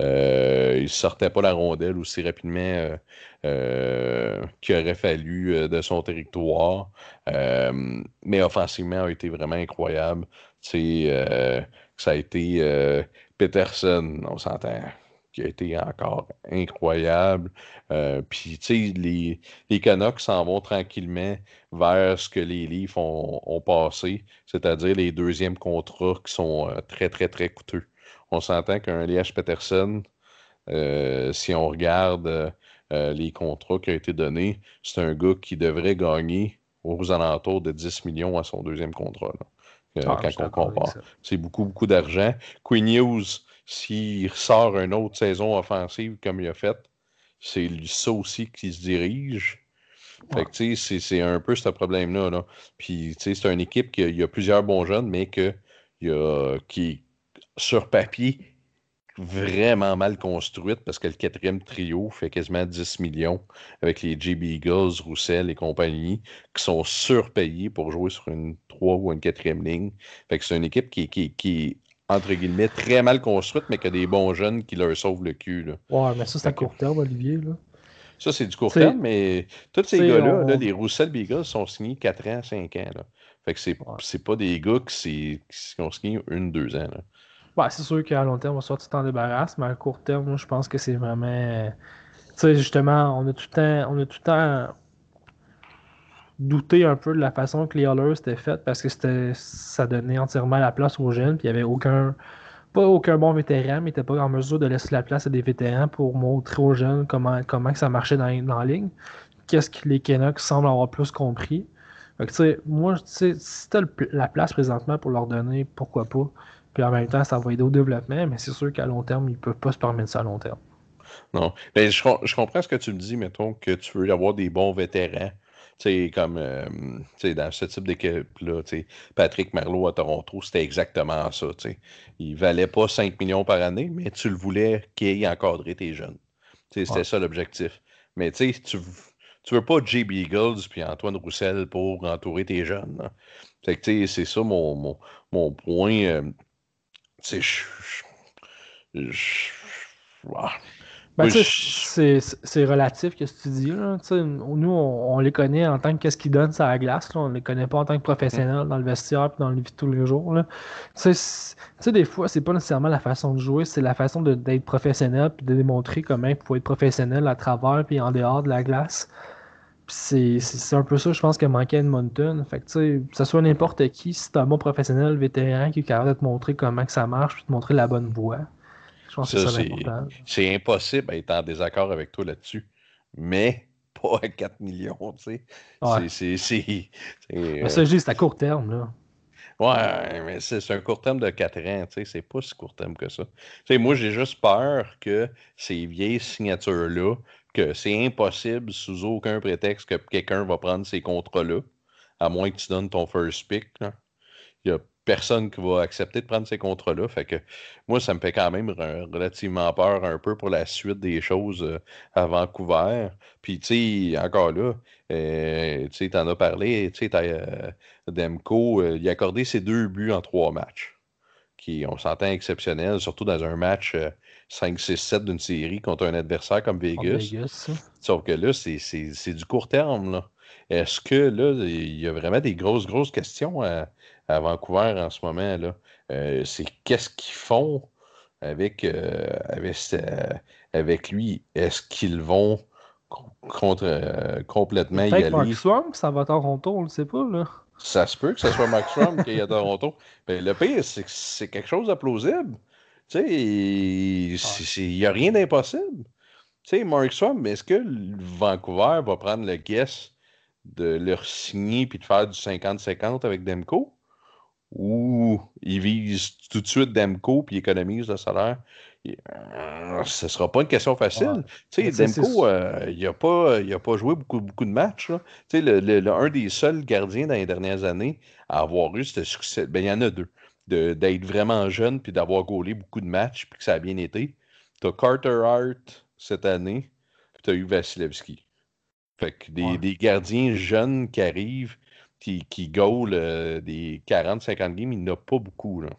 Euh, il ne sortait pas la rondelle aussi rapidement euh, euh qu'il aurait fallu de son territoire. mais offensivement, a été vraiment incroyable. ça a été Peterson, on s'entend qui a été encore incroyable. Euh, puis, tu sais, les, les Canucks s'en vont tranquillement vers ce que les Leafs ont, passé, c'est-à-dire les deuxièmes contrats qui sont euh, très, très, très coûteux. On s'entend qu'un Liège Peterson, euh, si on regarde les contrats qui ont été donnés, c'est un gars qui devrait gagner aux alentours de 10 millions à son deuxième contrat. Ah, quand on compare. C'est beaucoup, beaucoup d'argent. Queen News, s'il ressort une autre saison offensive comme il a fait, c'est ça aussi qui se dirige. Fait que, tu sais, c'est un peu ce problème-là. Là. Puis, tu sais, c'est une équipe qui a, il y a plusieurs bons jeunes, mais que, il y a, qui, sur papier, vraiment mal construite parce que le quatrième trio fait quasiment 10 millions avec les JB Eagles, Roussel et compagnie qui sont surpayés pour jouer sur une 3 ou une quatrième ligne. Fait que c'est une équipe qui, qui, qui entre guillemets, très mal construite, mais qui a des bons jeunes qui leur sauvent le cul. Là. Ouais, mais ça, c'est à court terme, Olivier. Là. Ça, c'est du court terme, mais tous ces gars-là, les Roussel Eagles sont signés 4 ans, 5 ans. Là. Fait que c'est ouais. pas des gars qui, qui ont signé une, deux ans. Là. Ouais, c'est sûr qu'à long terme, on va tu t'en débarrasses, mais à court terme, moi, je pense que c'est vraiment. Tu sais, justement, on a tout le temps. On a tout le temps douté un peu de la façon que les Hollers étaient faites parce que ça donnait entièrement la place aux jeunes, puis il n'y avait aucun. Pas aucun bon vétéran, mais n'était pas en mesure de laisser la place à des vétérans pour montrer aux jeunes comment, comment que ça marchait dans, dans la ligne. Qu'est-ce que les Canucks semblent avoir plus compris. Fait que, tu moi, tu si t'as la place présentement pour leur donner, pourquoi pas. Puis en même temps, ça va aider au développement, mais c'est sûr qu'à long terme, ils ne peuvent pas se permettre ça à long terme. Non. Mais je, je, comprends ce que tu me dis, mettons, que tu veux avoir des bons vétérans. Tu sais, comme euh, dans ce type d'équipe-là, Patrick Merlot à Toronto, c'était exactement ça. T'sais. Il valait pas 5 millions par année, mais tu le voulais qu'il ait encadré tes jeunes. C'était ça l'objectif. Mais tu tu tu veux pas JB Eagles puis Antoine Roussel pour entourer tes jeunes. C'est ça mon, mon, mon point. Euh, c'est. Ben, c'est relatif que ce que tu dis. Là. Nous, on, les connaît en tant que qu'est-ce qu'ils donnent sur la glace. Là. On les connaît pas en tant que professionnels dans le vestiaire et dans le vie de tous les jours. Tu sais, des fois, c'est pas nécessairement la façon de jouer, c'est la façon d'être professionnel et de démontrer comment il faut être professionnel à travers et en dehors de la glace c'est un peu ça, je pense, que manquait Edmonton. Fait que, que ce soit n'importe qui, si t'es un bon professionnel, vétéran, qui est capable de te montrer comment que ça marche, puis te montrer la bonne voie. Je pense que c'est ça. C'est impossible d'être en désaccord avec toi là-dessus. Mais pas à 4 millions, tu sais. Ouais. C'est. Mais ça, juste à court terme, là. Ouais, mais c'est un court terme de 4 ans, tu sais, c'est pas si court terme que ça. Tu sais, moi, j'ai juste peur que ces vieilles signatures-là que c'est impossible, sous aucun prétexte, que quelqu'un va prendre ces contrats-là, à moins que tu donnes ton first pick. Il n'y a personne qui va accepter de prendre ces contrats-là. Fait que moi, ça me fait quand même relativement peur un peu pour la suite des choses euh, à Vancouver. Puis, tu sais, encore là, euh, tu en as parlé, tu sais, euh, Demko, il a accordé ses deux buts en trois matchs, qui, on s'entend, exceptionnel, surtout dans un match 5, 6, 7 d'une série contre un adversaire comme Vegas. Sauf que là, c'est du court terme. Est-ce que là, il y a vraiment des grosses, grosses questions à, Vancouver en ce moment? là euh, C'est qu'est-ce qu'ils font avec, euh, avec, avec, lui? Est-ce qu'ils vont contre, euh, complètement y aller? Mark Swamp, ça va à Toronto, on le sait pas. là. Ça se peut que ce soit Max Swamp qui est à Toronto. Mais le pire, c'est que c'est quelque chose de plausible. Tu sais, il n'y a rien d'impossible. Tu sais, Mark Swam, est-ce que Vancouver va prendre le guess de leur signer puis de faire du 50-50 avec Demco? Ou ils visent tout de suite Demco puis économisent le salaire? Euh, ce ne sera pas une question facile. Tu sais, Demco, euh, il n'a pas, pas, joué beaucoup, beaucoup de matchs. Tu sais, le, un des seuls gardiens dans les dernières années à avoir eu ce succès, ben, il y en a deux d'être vraiment jeune puis d'avoir gaulé beaucoup de matchs puis que ça a bien été. Tu as Carter Hart cette année, puis tu as eu Vasilevski. Fait que des, gardiens jeunes qui arrivent, qui, qui gaulent euh, des 40-50 games, il n'y en a pas beaucoup. Là.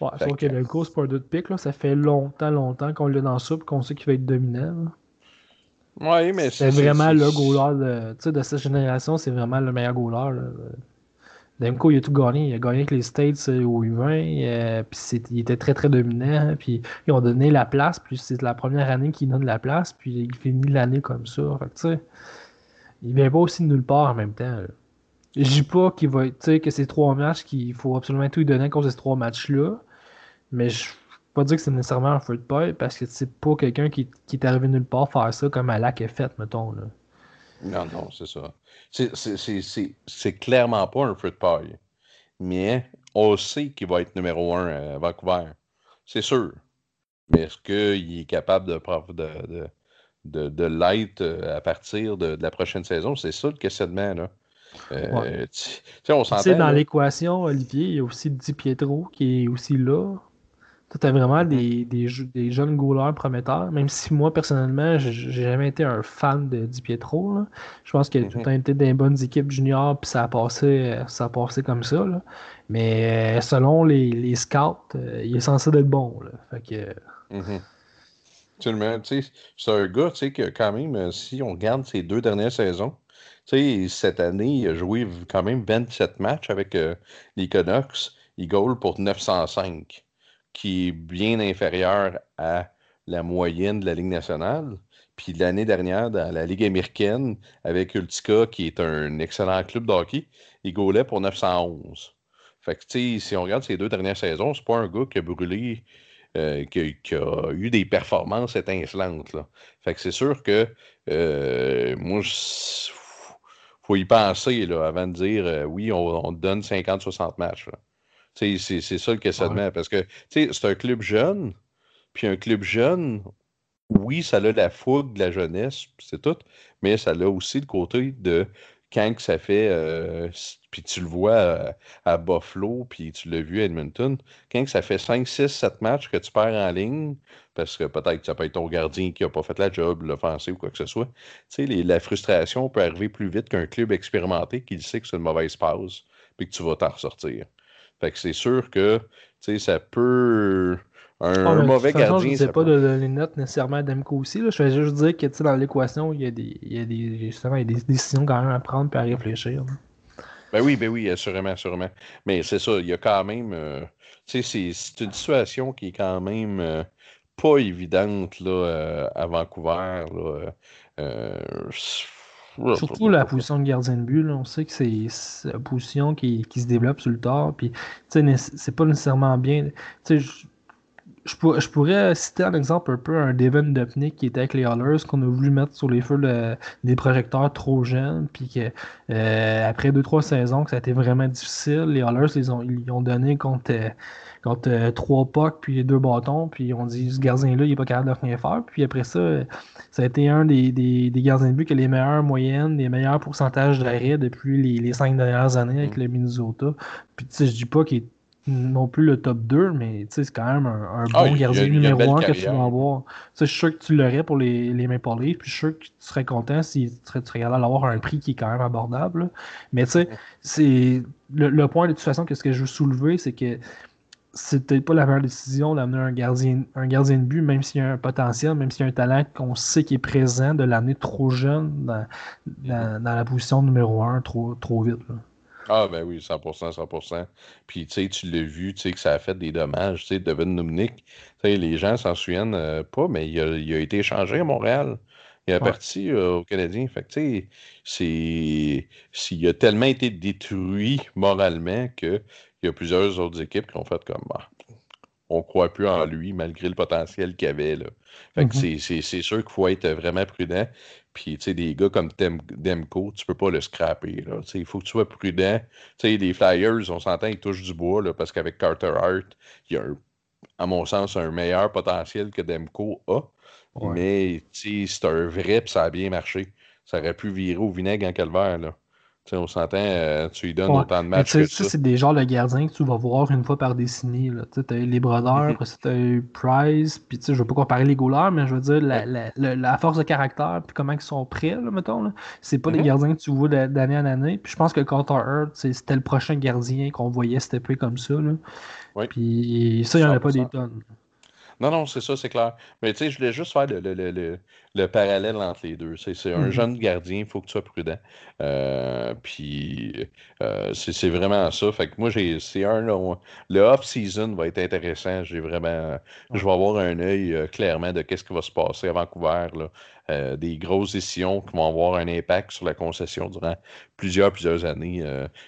Ouais, sauf que, le course pour de pick, là, ça fait longtemps, longtemps qu'on l'a dans ça et qu'on sait qu'il va être dominant. Oui, mais c'est vraiment le goaler de, de cette génération, c'est vraiment le meilleur goaler. Demko, il a tout gagné. Il a gagné avec les States euh, au U20. Euh, puis il était très, très dominant. Puis ils ont donné la place. Puis c'est la première année qu'il donne la place. Puis il finit l'année comme ça. Fait sais, il vient pas aussi de nulle part en même temps. Je dis pas qu'il va, que c'est trois matchs qu'il faut absolument tout lui donner à cause de ces trois matchs-là. Mais je pas dire que c'est nécessairement un feu de paille parce que c'est pas quelqu'un qui, qui est arrivé nulle part faire ça comme Alak est fait, mettons. Là. Non, non, c'est ça. C'est clairement pas un feu de paille. Mais on sait qu'il va être numéro un à Vancouver. C'est sûr. Mais est-ce qu'il est capable de, de, de, de l'être à partir de, la prochaine saison? C'est ça le questionnement. Là. Euh, on dans l'équation, Olivier, il y a aussi Di Pietro qui est aussi là. Tu as vraiment mm-hmm. des, des, jeunes goalers prometteurs, même si moi, personnellement, j'ai jamais été un fan de Di Pietro. Je pense qu'il a tout le mm-hmm. temps été dans les bonnes équipes juniors, puis ça a passé, ça a passé comme ça. Mais euh, selon les, les scouts, euh, il est censé être bon. Fait que... Mm-hmm. C'est un gars qui, quand même, si on regarde ses deux dernières saisons, cette année, il a joué quand même 27 matchs avec euh, les Canucks. Il goal pour 905, qui est bien inférieur à la moyenne de la Ligue nationale. Puis l'année dernière, dans la Ligue américaine, avec Ultica, qui est un excellent club de hockey, il goalait pour 911. Fait que, si on regarde ces deux dernières saisons, c'est pas un gars qui a brûlé, euh, qui, a, eu des performances étincelantes. Fait que c'est sûr que euh, moi, faut y penser là, avant de dire euh, oui, on, donne 50-60 matchs. C'est ça le questionnement. Parce que c'est un club jeune, puis un club jeune, oui, ça a la fougue de la jeunesse, c'est tout, mais ça a aussi le côté de quand que ça fait, euh, puis tu le vois euh, à, Buffalo, puis tu l'as vu à Edmonton, quand que ça fait 5, 6, 7 matchs que tu perds en ligne, parce que peut-être que ça peut être ton gardien qui n'a pas fait la job, l'offensive ou quoi que ce soit, tu sais, la frustration peut arriver plus vite qu'un club expérimenté qui sait que c'est une mauvaise passe, puis que tu vas t'en ressortir. Fait que c'est sûr que, tu sais, ça peut un, ah, mauvais gardien. Je ne sais pas de les notes nécessairement à Demko aussi. Je vais juste dire que dans l'équation, il y a des, il y a des, justement, il y a des décisions quand même à prendre et à réfléchir. Ben oui, ben oui, assurément, assurément. Mais c'est ça, il y a quand même. Euh, tu sais, c'est une situation qui est quand même euh, pas évidente là, euh, à Vancouver. Là, Surtout la position de gardien de but, on sait que c'est la position qui, qui, se développe sur le tard. Puis, c'est pas nécessairement bien. Je, pourrais citer un exemple un peu un Devin Dupnick qui était avec les Hollers qu'on a voulu mettre sur les feux des projecteurs trop jeunes puis que euh, après deux trois saisons que ça a été vraiment difficile. Les Hollers ils ont ils ont donné contre contre euh, trois pucks puis deux bâtons puis on dit ce gardien là il est pas capable de rien faire. Puis après ça ça a été un des, des, des gardiens de but qui a les meilleures moyennes les meilleurs pourcentages d'arrêt depuis les, les, cinq dernières années avec mm. le Minnesota. Puis tu sais je dis pas qu'il est non plus le top 2, mais c'est quand même un, ah, bon gardien numéro 1 que tu vas avoir. Je suis sûr que tu l'aurais pour les, les Maple Leafs, puis je suis sûr que tu serais content si tu serais, l'avoir à un prix qui est quand même abordable. Mais tu sais, c'est le, point de toute façon que ce que je veux soulever, c'est que c'est peut-être pas la meilleure décision d'amener un gardien, un gardien de but, même s'il y a un potentiel, même s'il y a un talent qu'on sait qui est présent, de l'amener trop jeune dans, dans, la position numéro 1 trop, trop vite. Ah, ben oui, 100%, 100%. Puis, tu sais, tu l'as vu, tu sais, que ça a fait des dommages. Tu sais, Devin Numnik, tu sais, les gens s'en souviennent euh, pas, mais il a, il a, été échangé à Montréal. Il est parti euh, au Canadien. Fait que, tu sais, s'il a tellement été détruit moralement qu'il y a plusieurs autres équipes qui ont fait comme, bah, on croit plus en lui malgré le potentiel qu'il avait. Là. Fait que mm-hmm. c'est sûr qu'il faut être vraiment prudent. Puis, tu sais, des gars comme Demko, tu peux pas le scraper. Là. Il faut que tu sois prudent. Tu sais, les Flyers, on s'entend, ils touchent du bois là, parce qu'avec Carter Hart, il y a, à mon sens, un meilleur potentiel que Demko a. Mais, tu sais, c'est un vrai, puis ça a bien marché. Ça aurait pu virer au vinaigre en calvaire. Là on s'entend, euh, tu lui donnes autant de matchs. ça, c'est des genres de gardiens que tu vas voir une fois par décennie. Tu as les brodeurs, mhm. tu as eu Price, puis je veux pas comparer les goalers, mais je veux dire la, la, la, force de caractère, puis comment ils sont prêts, là, mettons. C'est pas des mhm. gardiens que tu vois d'année en année. Puis je pense que Carter Hurt, c'était le prochain gardien qu'on voyait stepper comme ça. Là. Puis ça, il n'y en a pas des tonnes. Non, non, c'est ça, c'est clair. Mais tu sais, je voulais juste faire le, le, le, le parallèle entre les deux. C'est un mm-hmm. jeune gardien, il faut que tu sois prudent. Euh, puis euh, c'est vraiment ça. Fait que moi, j'ai c'est un. Le off-season va être intéressant. J'ai vraiment. Je vais avoir un œil euh, clairement de qu'est-ce qui va se passer à Vancouver. Là. des grosses décisions qui vont avoir un impact sur la concession durant plusieurs, plusieurs années.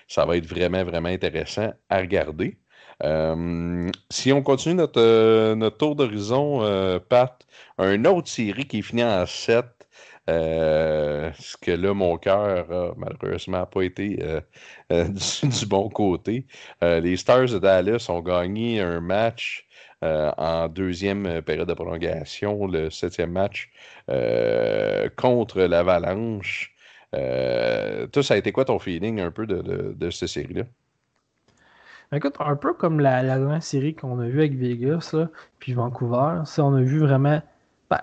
ça va être vraiment, vraiment intéressant à regarder. Euh, si on continue notre, euh, notre tour d'horizon, euh, Pat, un autre série qui est fini en 7, ce que là, mon cœur malheureusement pas été du, bon côté. les Stars de Dallas ont gagné un match en deuxième période de prolongation, le septième match contre l'Avalanche. toi, ça a été quoi ton feeling un peu de, de cette série-là? Écoute, un peu comme la, dernière série qu'on a vue avec Vegas, puis Vancouver, on a vu vraiment. Ben,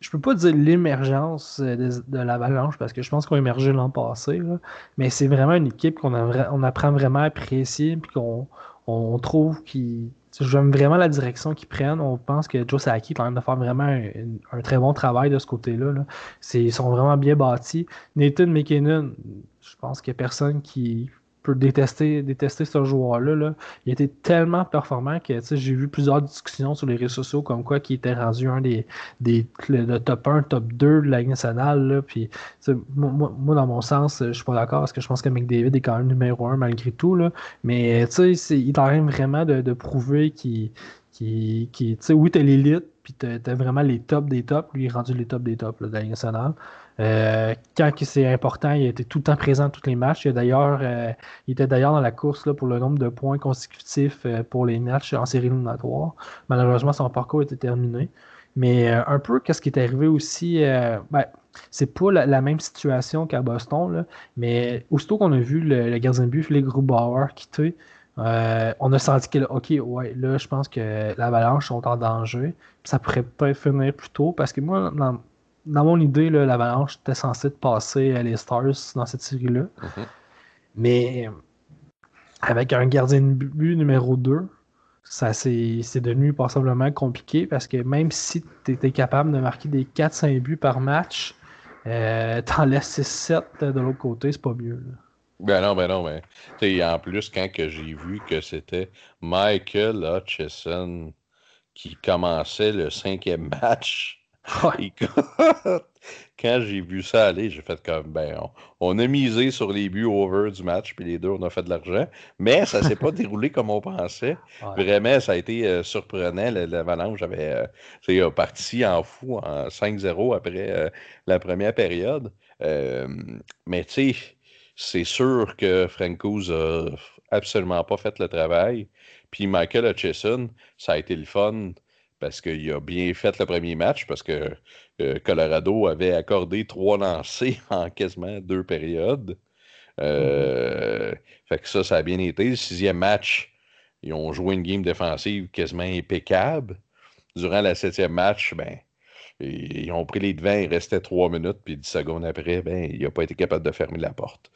je peux pas dire l'émergence euh, de, l'Avalanche parce que je pense qu'on a émergé l'an passé, mais c'est vraiment une équipe qu'on on apprend vraiment à apprécier, puis qu'on on trouve qu'ils. J'aime vraiment la direction qu'ils prennent. On pense que Joe Saki est en train de faire vraiment un, très bon travail de ce côté-là. Là. Ils sont vraiment bien bâtis. Nathan McKinnon, je pense qu'il n'y a personne qui peut détester, détester ce joueur-là. Là. Il était tellement performant que j'ai vu plusieurs discussions sur les réseaux sociaux comme quoi qu'il était rendu un des, des le, top 1, top 2 de la Ligue nationale. Là. Puis, moi, dans mon sens, je suis pas d'accord parce que je pense que McDavid est quand même numéro 1 malgré tout. Là. Mais il train vraiment de, de prouver qu'il qui, qui oui, t'as l'élite, puis t'as vraiment les tops des tops. Lui, il est rendu les tops des tops de la Ligue nationale. Euh, quand c'est important, il était tout le temps présent dans tous les matchs. Il, euh, il était d'ailleurs dans la course là, pour le nombre de points consécutifs euh, pour les matchs en série éliminatoire. Malheureusement, son parcours était terminé. Mais un peu, qu'est-ce qui est arrivé aussi, ben, c'est pas la, même situation qu'à Boston, là, mais aussitôt qu'on a vu le, gardien de but, Philippe Grubauer, quitter, on a senti que, OK, ouais, là, je pense que l'Avalanche sont en danger. Ça pourrait pas finir plus tôt parce que moi, dans, dans mon idée, l'Avalanche était censé passer les Stars dans cette série-là. Mhm. Mais avec un gardien de but numéro 2, ça c'est devenu passablement compliqué parce que même si tu étais capable de marquer des 4-5 buts par match, euh, t'en laisses 6-7 de l'autre côté, c'est pas mieux. Ben non, ben non, mais en plus, quand que j'ai vu que c'était Michael Hutchison qui commençait le cinquième match, quand j'ai vu ça aller, j'ai fait comme, ben, on, a misé sur les buts over du match, puis les deux, on a fait de l'argent. Mais ça s'est pas déroulé comme on pensait. Vraiment, ça a été euh, surprenant. L'Avalanche avait euh, parti en fou en 5-0 après euh, la première période. mais tu sais, c'est sûr que Francouz a absolument pas fait le travail. Puis Michael Hutchison, ça a été le fun parce qu'il a bien fait le premier match, parce que euh, Colorado avait accordé trois lancers en quasiment deux périodes. Euh. Fait que ça, ça a bien été. Le sixième match, ils ont joué une game défensive quasiment impeccable. Durant le septième match, ben, ils ont pris les devants, il restait trois minutes, puis dix secondes après, ben, il n'a pas été capable de fermer la porte.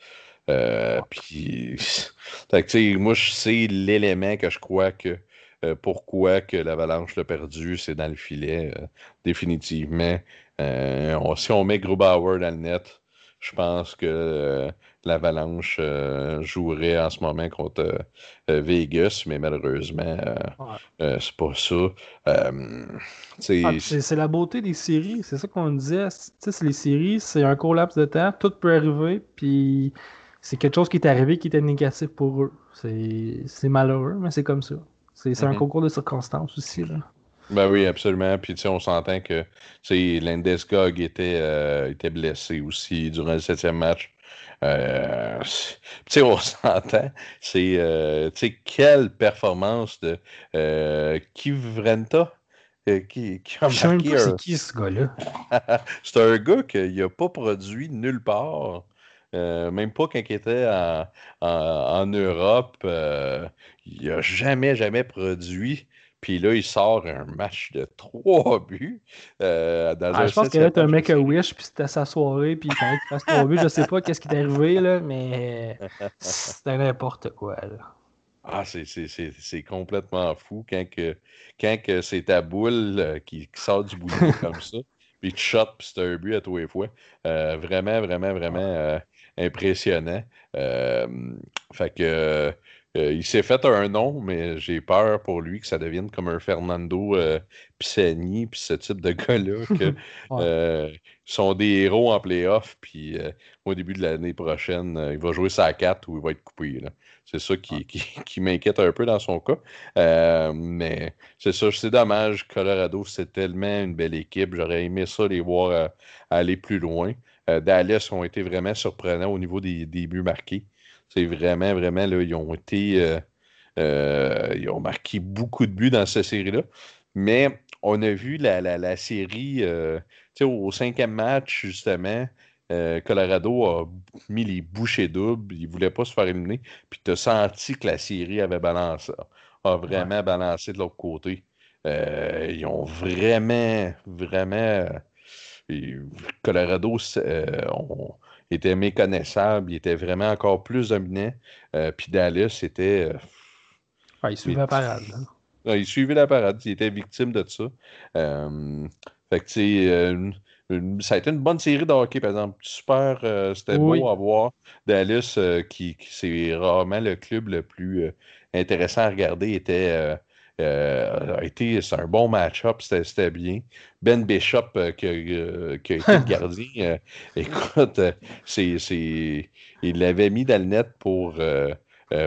Euh, puis, moi, c'est l'élément que je crois que euh, pourquoi que l'Avalanche l'a perdu, c'est dans le filet, euh, définitivement. Euh, si on met Grubauer dans le net, je pense que l'Avalanche jouerait en ce moment contre Vegas, mais malheureusement, c'est pas ça. Ah, c'est la beauté des séries, c'est ça qu'on disait. Les séries, c'est un court laps de temps, tout peut arriver, puis c'est quelque chose qui est arrivé qui était négatif pour eux. C'est malheureux, mais c'est comme ça. C'est un mhm. concours de circonstances aussi. Là. Ben oui, absolument. Puis on s'entend que Landeskog était, euh, était blessé aussi durant le septième match. Euh, on s'entend. C'est euh, quelle performance de euh, Kivrenta qui, qui a c'est qui ce gars-là? c'est un gars qui n'a pas produit nulle part. Euh, même pas quand il était en, Europe, euh, il n'a jamais, jamais produit. Puis là, il sort un match de trois buts. Euh, ah, je pense que là, tu un mec à Wish, puis c'était sa soirée, puis il fallait qu'il fasse trois buts. Je sais pas qu'est-ce qui est arrivé, là, mais c'était n'importe quoi. Là. Ah, c'est complètement fou quand, que, quand que c'est ta boule qui, sort du bout comme ça, puis tu shot, puis c'est un but à tous les fois. vraiment, vraiment, vraiment impressionnant. fait que il s'est fait un nom, mais j'ai peur pour lui que ça devienne comme un Fernando Pisani, puis ce type de gars-là, qui sont des héros en playoff, puis au début de l'année prochaine, il va jouer sa 4 ou il va être coupé. C'est ça qui, qui, m'inquiète un peu dans son cas. mais c'est ça, c'est dommage. Colorado, c'est tellement une belle équipe. J'aurais aimé ça les voir aller plus loin. Dallas ont été vraiment surprenants au niveau des, des buts marqués. C'est vraiment, vraiment, là, ils ont été. Euh, euh, ils ont marqué beaucoup de buts dans cette série-là. Mais on a vu la, la, série, euh, au cinquième match, justement, Colorado a mis les bouchées doubles. Il ne voulait pas se faire éliminer. Puis tu as senti que la série avait balancé, a vraiment balancé de l'autre côté. ils ont vraiment, vraiment. Colorado ont était méconnaissable, il était vraiment encore plus dominant. Euh, puis Dallas était. Euh, il suivait la parade. il suivait la parade, il était victime de ça. Euh, fait que, tu ça a été une bonne série de hockey, par exemple. Super, c'était beau à voir. Dallas, qui, qui c'est rarement le club le plus intéressant à regarder, était euh, a été, c'est un bon match-up, c'était bien. Ben Bishop, euh, qui, a, euh, été le gardien, écoute, c'est, il l'avait mis dans le net pour,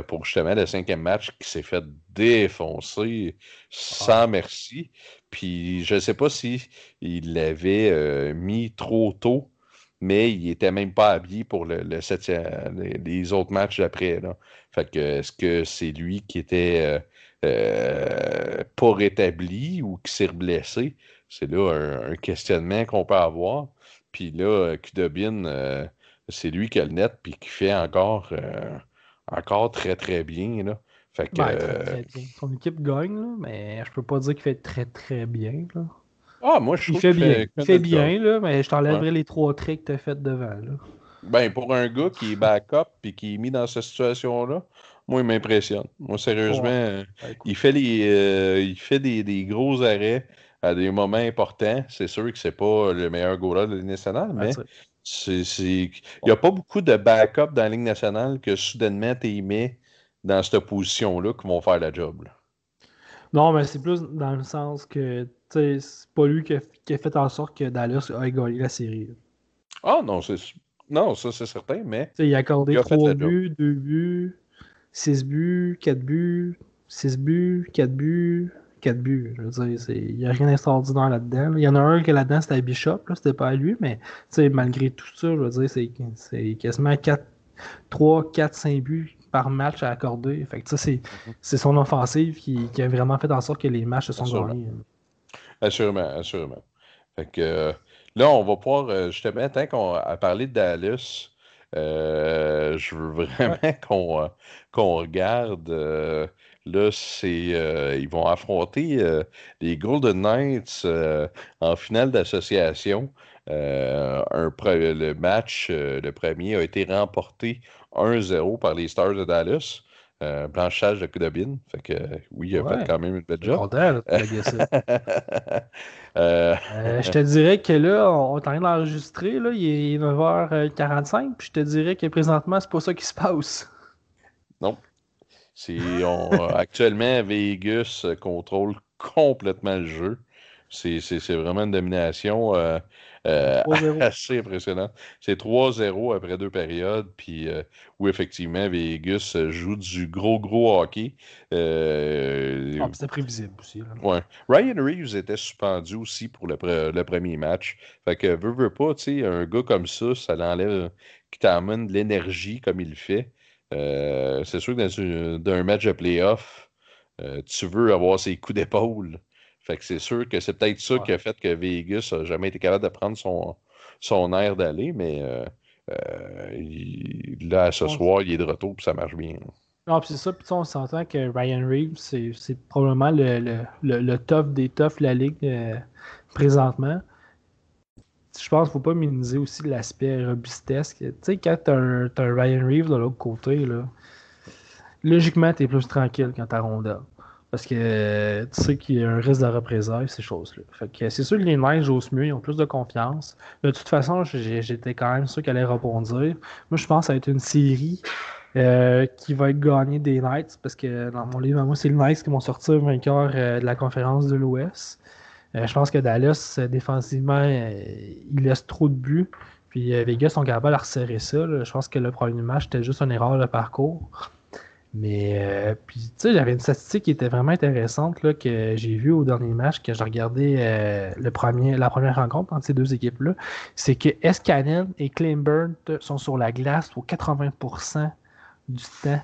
pour justement le cinquième match qui s'est fait défoncer sans merci. Puis je ne sais pas si il l'avait mis trop tôt, mais il n'était même pas habillé pour le, le les, autres matchs d'après. Fait que est-ce que c'est lui qui était euh, pas rétabli ou qui s'est blessé, c'est là un, questionnement qu'on peut avoir. Puis là, Kudobin, euh, c'est lui qui a le net puis qui fait encore, euh, encore très très bien. Là. Fait que, ben, Son équipe gagne, là, mais je peux pas dire qu'il fait très très bien. Là. Ah, moi je trouve il fait bien. Il fait bien, là, mais je t'enlèverai les trois traits que tu as fait devant. Là. Ben, pour un gars qui est backup et qui est mis dans cette situation-là, moi, il m'impressionne. Moi, sérieusement, euh, ben, il fait, les, euh, il fait des, gros arrêts à des moments importants. C'est sûr que c'est pas le meilleur goaler de la Ligue nationale, mais il n'y a pas beaucoup de backup dans la Ligue nationale que soudainement tu mets dans cette position-là qui vont faire la job. Non, mais c'est plus dans le sens que c'est pas lui qui a, fait en sorte que Dallas ait gagné la série. Ah non, c'est non, ça c'est certain, mais. il a accordé trois buts, deux buts. 6 buts, 4 buts, 6 buts, 4 buts, 4 buts. Je veux dire, il n'y a rien d'extraordinaire là-dedans. Il y en a un qui là-dedans, c'était Bishop, là, c'était pas à lui, mais malgré tout ça, je veux dire, c'est quasiment 4, 3, 4, 5 buts par match à accorder. Fait que c'est son offensive qui, qui, a vraiment fait en sorte que les matchs se sont gagnés. Assurément, assurément. Fait que euh, là, on va pouvoir, euh, justement, tant qu'on a parlé de Dallas, je veux vraiment qu'on qu'on regarde. Euh, là, c'est euh, ils vont affronter les Golden Knights en finale d'association. le match, le premier, a été remporté 1-0 par les Stars de Dallas. Blanchage de Kudobin. Fait que oui, il a fait quand même une belle job. Content, euh, euh, je te dirais que là, on est en train d'enregistrer, là, il est 9h45, puis je te dirais que présentement, c'est pas ça qui se passe. Non. actuellement, Vegas contrôle complètement le jeu. C'est vraiment une domination. Euh, euh, assez impressionnant. C'est 3-0 après deux périodes, puis euh, où effectivement Vegas joue du gros, gros hockey. Ah, c'était prévisible aussi. Ouais. Ryan Reeves était suspendu aussi pour le, le premier match. Fait que, veut, veut pas, tu sais, un gars comme ça, ça l'enlève, qui t'amène de l'énergie comme il fait. c'est sûr que dans un match de playoff, tu veux avoir ses coups d'épaule. Fait que c'est sûr que c'est peut-être ça qui a fait que Vegas n'a jamais été capable de prendre son, son air d'aller, mais euh, euh, là, ce soir, il est de retour et ça marche bien. Non, puis c'est ça, puis on s'entend que Ryan Reeves, c'est probablement le, le, le, top des toughs de la ligue euh, présentement. Je pense qu'il ne faut pas minimiser aussi l'aspect robustesque. Tu sais, quand tu as, un Ryan Reeves de l'autre côté, là, logiquement, tu es plus tranquille quand tu as rondelle. Parce que tu sais qu'il y a un risque de représailles, ces choses-là. C'est sûr que les Knights jouent mieux, ils ont plus de confiance. De toute façon, j'étais quand même sûr qu'elle allait rebondir. Moi, je pense que ça va être une série qui va être gagné des Knights, parce que dans mon livre, moi, c'est les Knights qui vont sortir vainqueur de la conférence de l'Ouest. je pense que Dallas, défensivement, il laisse trop de buts. Puis Vegas sont capables de resserrer ça. Je pense que le premier match, c'était juste une erreur de parcours. Mais euh, puis, tu sais, j'avais une statistique qui était vraiment intéressante là, que j'ai vue au dernier match, que j'ai regardé euh, le premier, la première rencontre entre ces deux équipes-là. C'est que Escanen et Kleinberg sont sur la glace pour 80% du temps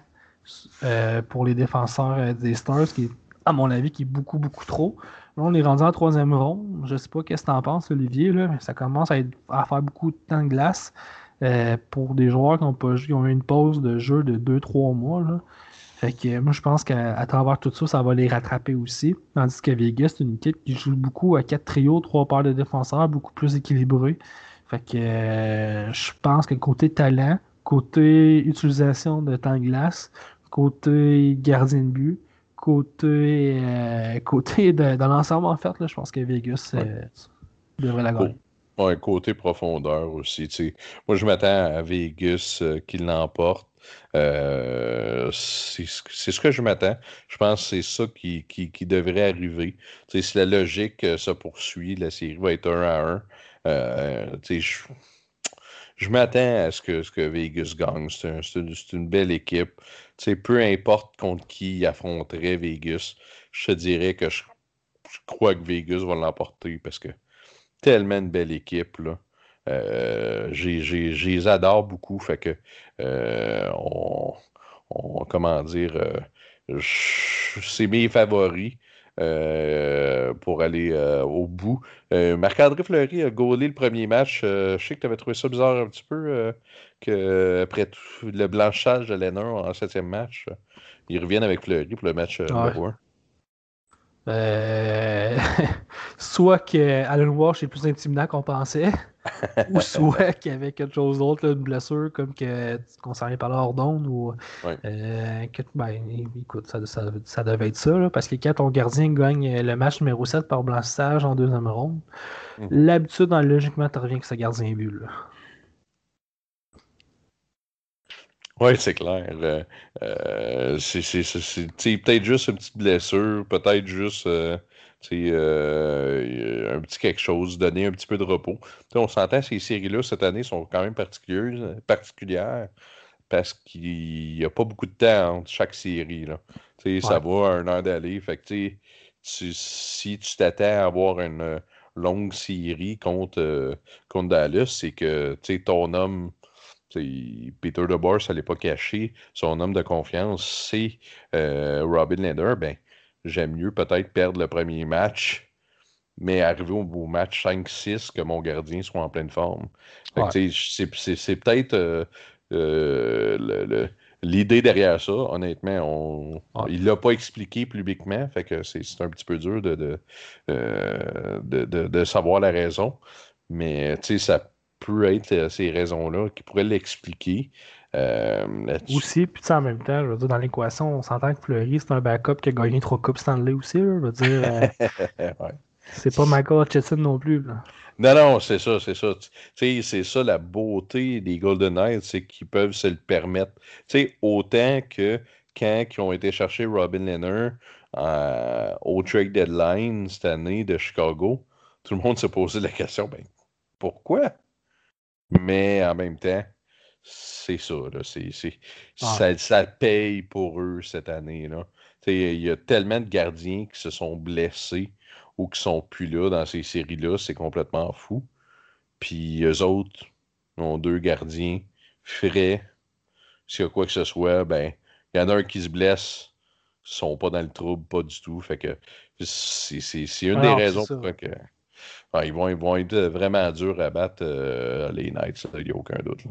euh, pour les défenseurs des Stars, qui est, à mon avis, qui est beaucoup, beaucoup trop. Là, on est rendu en troisième ronde. Je sais pas qu'est-ce que tu en penses, Olivier, là, mais ça commence à, faire beaucoup de temps de glace. Euh, pour des joueurs qui ont, pas, qui ont eu une pause de jeu de 2-3 mois. Là. Fait que moi, je pense qu'à travers tout ça, ça va les rattraper aussi. Tandis que Vegas, c'est une équipe qui joue beaucoup à 4 trios, 3 paires de défenseurs, beaucoup plus équilibré. Fait que euh, je pense que côté talent, côté utilisation de temps de glace, côté gardien de but, côté, euh, côté de, l'ensemble, en fait, là, je pense que Vegas devrait la gagner. Un côté profondeur aussi. Moi, je m'attends à Vegas euh, qu'il l'emporte. Euh, c'est ce que je m'attends. Je pense que c'est ça qui, qui, devrait arriver. si la logique euh, se poursuit, la série va être 1 à 1. je, je m'attends à ce que, ce que Vegas gagne. C'est une, belle équipe. peu importe contre qui affronterait Vegas, je te dirais que je, je crois que Vegas va l'emporter parce que tellement une belle équipe. Là. Euh, les adore beaucoup. Fait que euh, on, comment dire euh, c'est mes favoris. pour aller au bout. Marc-André Fleury a gaulé le premier match. je sais que tu avais trouvé ça bizarre un petit peu que après le blanchage de Lennon en septième match, ils reviennent avec Fleury pour le match numéro 1. Soit que Alan Walsh est plus intimidant qu'on pensait, ou soit qu'il y avait quelque chose d'autre, une blessure, comme que qu'on s'en est parlé hors d'onde, ou euh, ben, écoute, ça, ça, devait être ça, parce que quand ton gardien gagne le match numéro 7 par blanchissage en deuxième ronde, mhm. l'habitude, logiquement, tu reviens que ce gardien but. Là. Oui, c'est clair. Euh, euh, c'est peut-être juste une petite blessure, peut-être juste euh, un petit quelque chose, donner un petit peu de repos. on s'entend, ces séries-là, cette année, sont quand même particulières, particulières parce qu'il n'y a pas beaucoup de temps entre chaque série. Là. Ça va un an d'aller. Fait que, si tu t'attends à avoir une longue série contre, contre Dallas, c'est que ton homme Peter DeBoer, ça ne l'est pas caché. Son homme de confiance, c'est euh, Robin Leder. Ben, j'aime mieux peut-être perdre le premier match, mais arriver au, match 5-6 que mon gardien soit en pleine forme. C'est peut-être euh, euh, l'idée derrière ça. Honnêtement, on, il ne l'a pas expliqué publiquement, fait que c'est un petit peu dur de, de, de savoir la raison. Mais ça peut être euh, ces raisons-là qui pourraient l'expliquer. Euh, aussi, puis en même temps, je veux dire, dans l'équation, on s'entend que Fleury, c'est un backup qui a gagné trois coupes Stanley aussi. je veux dire, euh, c'est pas Michael Hutchinson non plus. Non, non, c'est ça, c'est ça. C'est ça la beauté des Golden Knights, c'est qu'ils peuvent se le permettre. sais, autant que quand ils ont été chercher Robin Leonard au trade deadline cette année de Chicago, tout le monde s'est posé la question ben, pourquoi? Mais en même temps, c'est ça, là, c'est, ça, ça, paye pour eux cette année. Il y a tellement de gardiens qui se sont blessés ou qui sont plus là dans ces séries-là, c'est complètement fou. Puis eux autres ont deux gardiens frais. S'il y a quoi que ce soit, ben, il y en a un qui se blesse, ils sont pas dans le trouble, pas du tout. Fait que c'est, une des raisons pour que ils, vont, ils vont être vraiment durs à battre euh, les Knights, il n'y a aucun doute.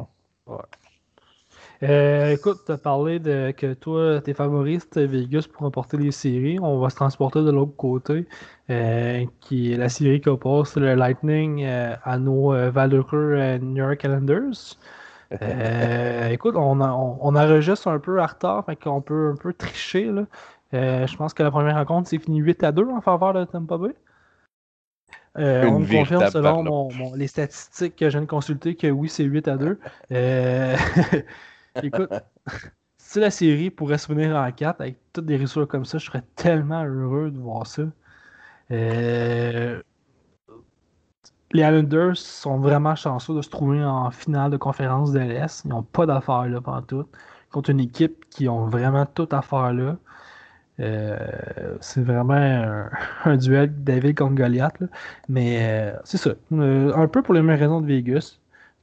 Euh, écoute, tu as parlé de que toi, tes favoris, Vegas pour remporter les séries. On va se transporter de l'autre côté, euh, qui est la série qui oppose le Lightning à nos valeureux New York Islanders. écoute, on, on, enregistre un peu à retard, fait qu'on peut un peu tricher. Là. je pense que la première rencontre s'est finie 8 à 2 en faveur de Tampa Bay. Euh, on me confirme selon les statistiques que je viens de consulter que oui, c'est 8 à 2. Euh, écoute, si la série pourrait se finir en 4 avec toutes des résultats comme ça, je serais tellement heureux de voir ça. Euh, les Islanders sont vraiment chanceux de se trouver en finale de conférence de l'Est. Ils n'ont pas d'affaires là pendant tout. Contre une équipe qui ont vraiment toute affaire là. Euh, c'est vraiment un, duel David contre Goliath. Mais euh, c'est ça. un peu pour les mêmes raisons de Vegas.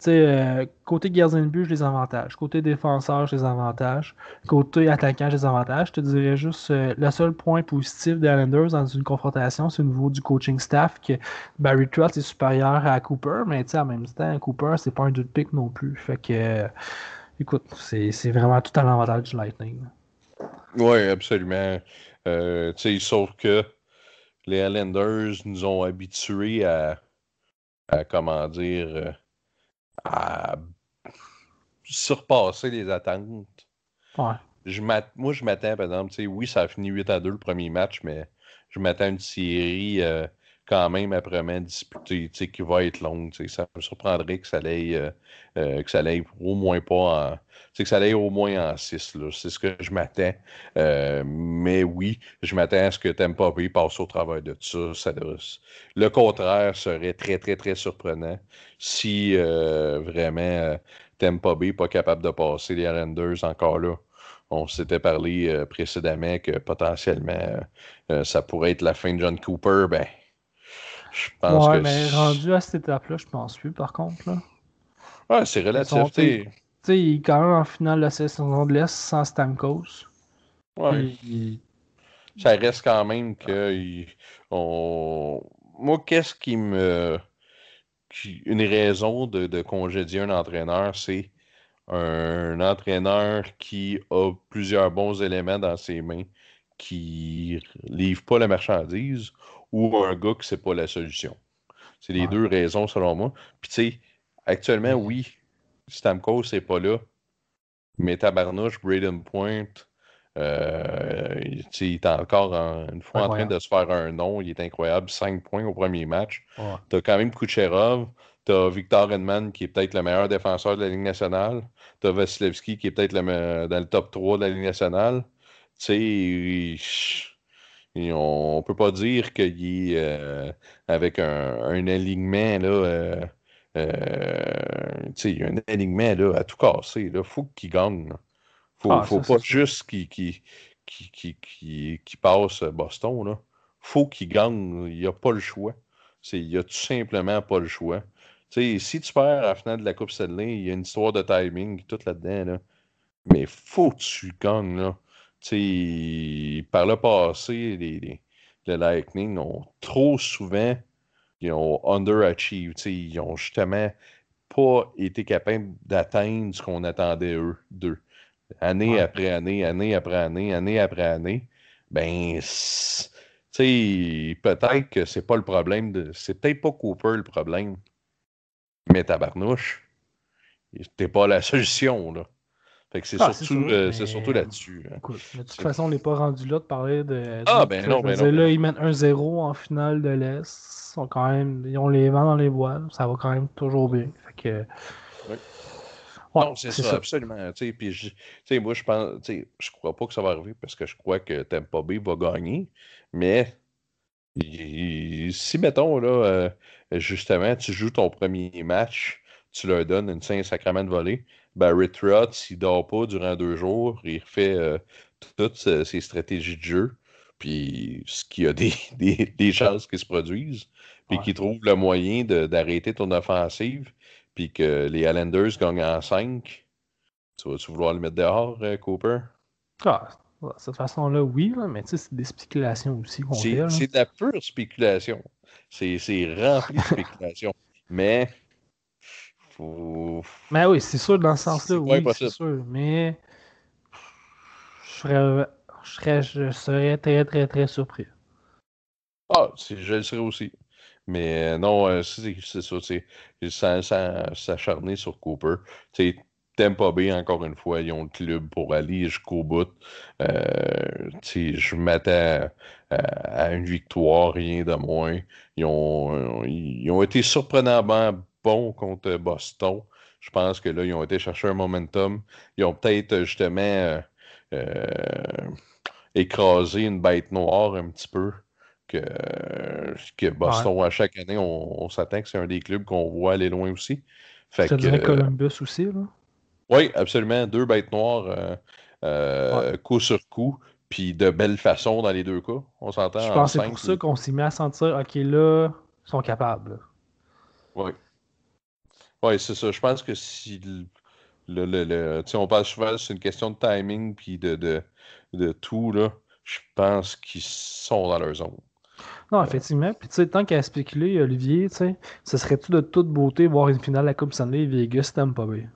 Euh, côté gardien de but, je les avantage. Côté défenseur, je les avantage. Côté attaquant, je les avantage. Je te dirais juste, euh, le seul point positif des Islanders dans une confrontation, c'est au niveau du coaching staff que Barry Trotz est supérieur à Cooper, mais en même temps, Cooper, c'est pas un de pick non plus. Fait que, euh, écoute, c'est vraiment tout à l'avantage du Lightning. Oui, absolument. sauf que les Islanders nous ont habitués à, à comment dire à surpasser les attentes. Ouais. Je moi, je m'attends, par exemple, oui, ça a fini 8 à 2 le premier match, mais je m'attends à une série euh, quand même après disputée, qui va être longue. Ça me surprendrait que ça aille, euh, euh, que ça aille au moins pas en. que ça aille au moins en 6. C'est ce que je m'attends. mais oui, je m'attends à ce que Tampa Bay passe au travers de ça. ça le contraire serait très, très, très surprenant si vraiment Tampa Bay n'est pas capable de passer les Islanders encore là. On s'était parlé précédemment que potentiellement ça pourrait être la fin de John Cooper. Ben, je pense ouais, mais rendu à cette étape-là, je pense plus, par contre. Là. Ouais, c'est relatif. Tu sais, il est quand même en finale de la saison de l'Est sans Stamkos. Ouais. Ça reste quand même que. On... Moi, qu'est-ce qui me. Une raison de, de congédier un entraîneur, c'est un entraîneur qui a plusieurs bons éléments dans ses mains, qui livre pas la marchandise ou un gars que c'est pas la solution. C'est les deux raisons selon moi. Puis tu sais, actuellement, oui, Stamkos c'est pas là, mais tabarnouche, Braden Point, euh, il est encore une fois en train de se faire un nom. Il est incroyable. 5 points au premier match. Tu as quand même Kucherov. Tu as Victor Edman qui est peut-être le meilleur défenseur de la Ligue nationale. Tu as Vasilevski qui est peut-être dans le top 3 de la Ligue nationale. Tu sais, on ne peut pas dire qu'il est euh, avec un, alignement là, euh, euh, un alignement là, à tout casser. Il faut qu'il gagne. Il ne faut, ah, pas juste qu'il qui passe Boston. Il faut qu'il gagne. Il n'y a pas le choix. Il n'y a tout simplement pas le choix. si tu perds à la finale de la Coupe Stanley, il y a une histoire de timing tout là-dedans. Là. Mais faut que tu gagnes. Là par le passé, les, Lightning ont trop souvent ils ont underachieved. Ils ont justement pas été capables d'atteindre ce qu'on attendait eux d'eux. Année après année, année après année, année après année. Ben, peut-être que c'est pas le problème de. C'est peut-être pas Cooper le problème. Mais tabarnouche, t'es pas la solution, là. Fait que c'est ah, surtout, euh, surtout là-dessus. Hein. de toute façon, on n'est pas rendu là de parler de. Ah, ben non, ben non. Là, ils mettent un 0 en finale de l'Est. Ils, sont quand même, ils ont les vents dans les voiles. Ça va quand même toujours bien. Fait que. non, c'est ça, absolument. Puis, je, moi, je pense, je crois pas que ça va arriver parce que je crois que Tampa Bay va gagner. Mais si, mettons, là, euh, justement, tu joues ton premier match, tu leur donnes une saint sacrament de volée, Barry Trotz, s'il dort pas durant deux jours, il refait euh, toutes ses stratégies de jeu, puis ce qui a des, des, chances qui se produisent, puis qu'il trouve le moyen d'arrêter ton offensive, puis que les Islanders gagnent en 5. Tu vas-tu vouloir le mettre dehors, euh, Cooper? Ah, de cette façon-là, oui, mais tu sais, c'est des spéculations aussi C'est de la pure spéculation. C'est rempli de spéculation. mais mais oui, c'est sûr, dans ce sens-là, oui, c'est sûr. Mais je serais, je serais, je serais très, très, très surpris. Ah, je le serais aussi. Mais euh, non, euh, c'est ça, sans, sans s'acharner sur Cooper. T'aimes pas bien, encore une fois, ils ont le club pour aller jusqu'au bout. Euh, je m'attends à, une victoire, rien de moins. Ils ont, ils ont été surprenamment bon contre Boston. Je pense que là, ils ont été chercher un momentum. Ils ont peut-être euh, justement euh, écraser une bête noire un petit peu. Que, que Boston, à chaque année, on, s'attend que c'est un des clubs qu'on voit aller loin aussi. Fait que, Columbus aussi, là? Oui, absolument. Deux bêtes noires, coup sur coup puis de belle façon dans les deux cas. On s'entend. Je pense que c'est pour ça qu'on s'est mis à sentir, OK, là, ils sont capables. Oui. Oui, c'est ça. Je pense que si le, le, le, on parle souvent, c'est une question de timing puis de, de, de tout, là. Je pense qu'ils sont dans leur zone. Non, effectivement. Puis, tu sais, tant qu'à spéculer, Olivier, tu sais, ce serait-tu de toute beauté voir une finale de la Coupe Stanley Vegas pas bien.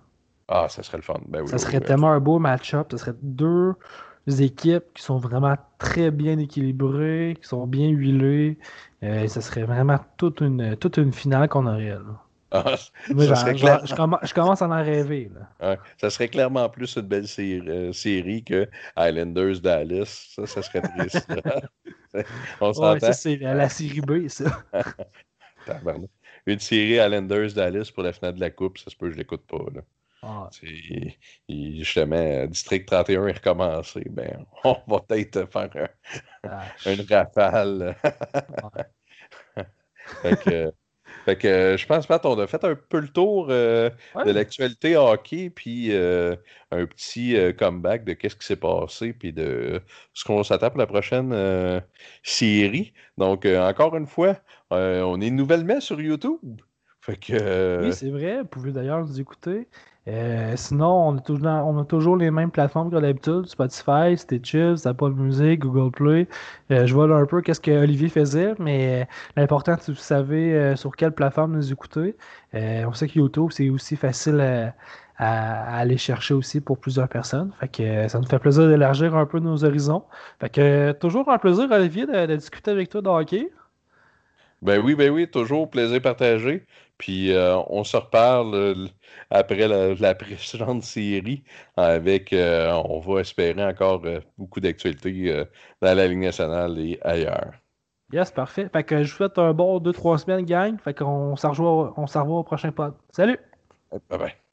Ah, ça serait le fun. Ben, oui, ça serait tellement un beau match-up. Ce serait deux équipes qui sont vraiment très bien équilibrées, qui sont bien huilées. Euh, ça serait vraiment toute une, toute une finale qu'on aurait. Là. Ah, je, commence, à en rêver. Là. ça serait clairement plus une belle euh, série, que Islanders Dallas. Ça, ça serait triste. On ça, c'est la, série B, ça. une série Islanders Dallas pour la finale de la Coupe, ça se peut que je l'écoute pas. Là. Ah. justement, District 31 est recommencé. Ben, on va peut-être faire ah, une rafale. fait que, je pense, Pat, on a fait un peu le tour euh, de l'actualité hockey, puis euh, un petit euh, comeback de qu'est-ce qui s'est passé, puis de ce qu'on s'attend pour la prochaine série. Donc, encore une fois, on est nouvellement sur YouTube. Fait que, Oui, c'est vrai. Vous pouvez d'ailleurs nous écouter. Euh, sinon, on a, toujours, les mêmes plateformes que d'habitude Spotify, Stitches, Apple Music, Google Play. Euh, je vois là un peu qu'est-ce que Olivier faisait, mais euh, l'important, c'est que vous savez sur quelle plateforme nous écouter. on sait que YouTube, c'est aussi facile à, aller chercher aussi pour plusieurs personnes. Fait que ça nous fait plaisir d'élargir un peu nos horizons. Fait que toujours un plaisir, Olivier, de, discuter avec toi de. Ben oui, ben oui, toujours plaisir partagé. Puis euh, on se reparle euh, après la, précédente série avec, euh, on va espérer encore beaucoup d'actualités dans la Ligue nationale et ailleurs. Yes, parfait. Fait que je vous souhaite un bon 2-3 semaines, gang. Fait qu'on s'en revoit, au prochain pod. Salut! Bye bye.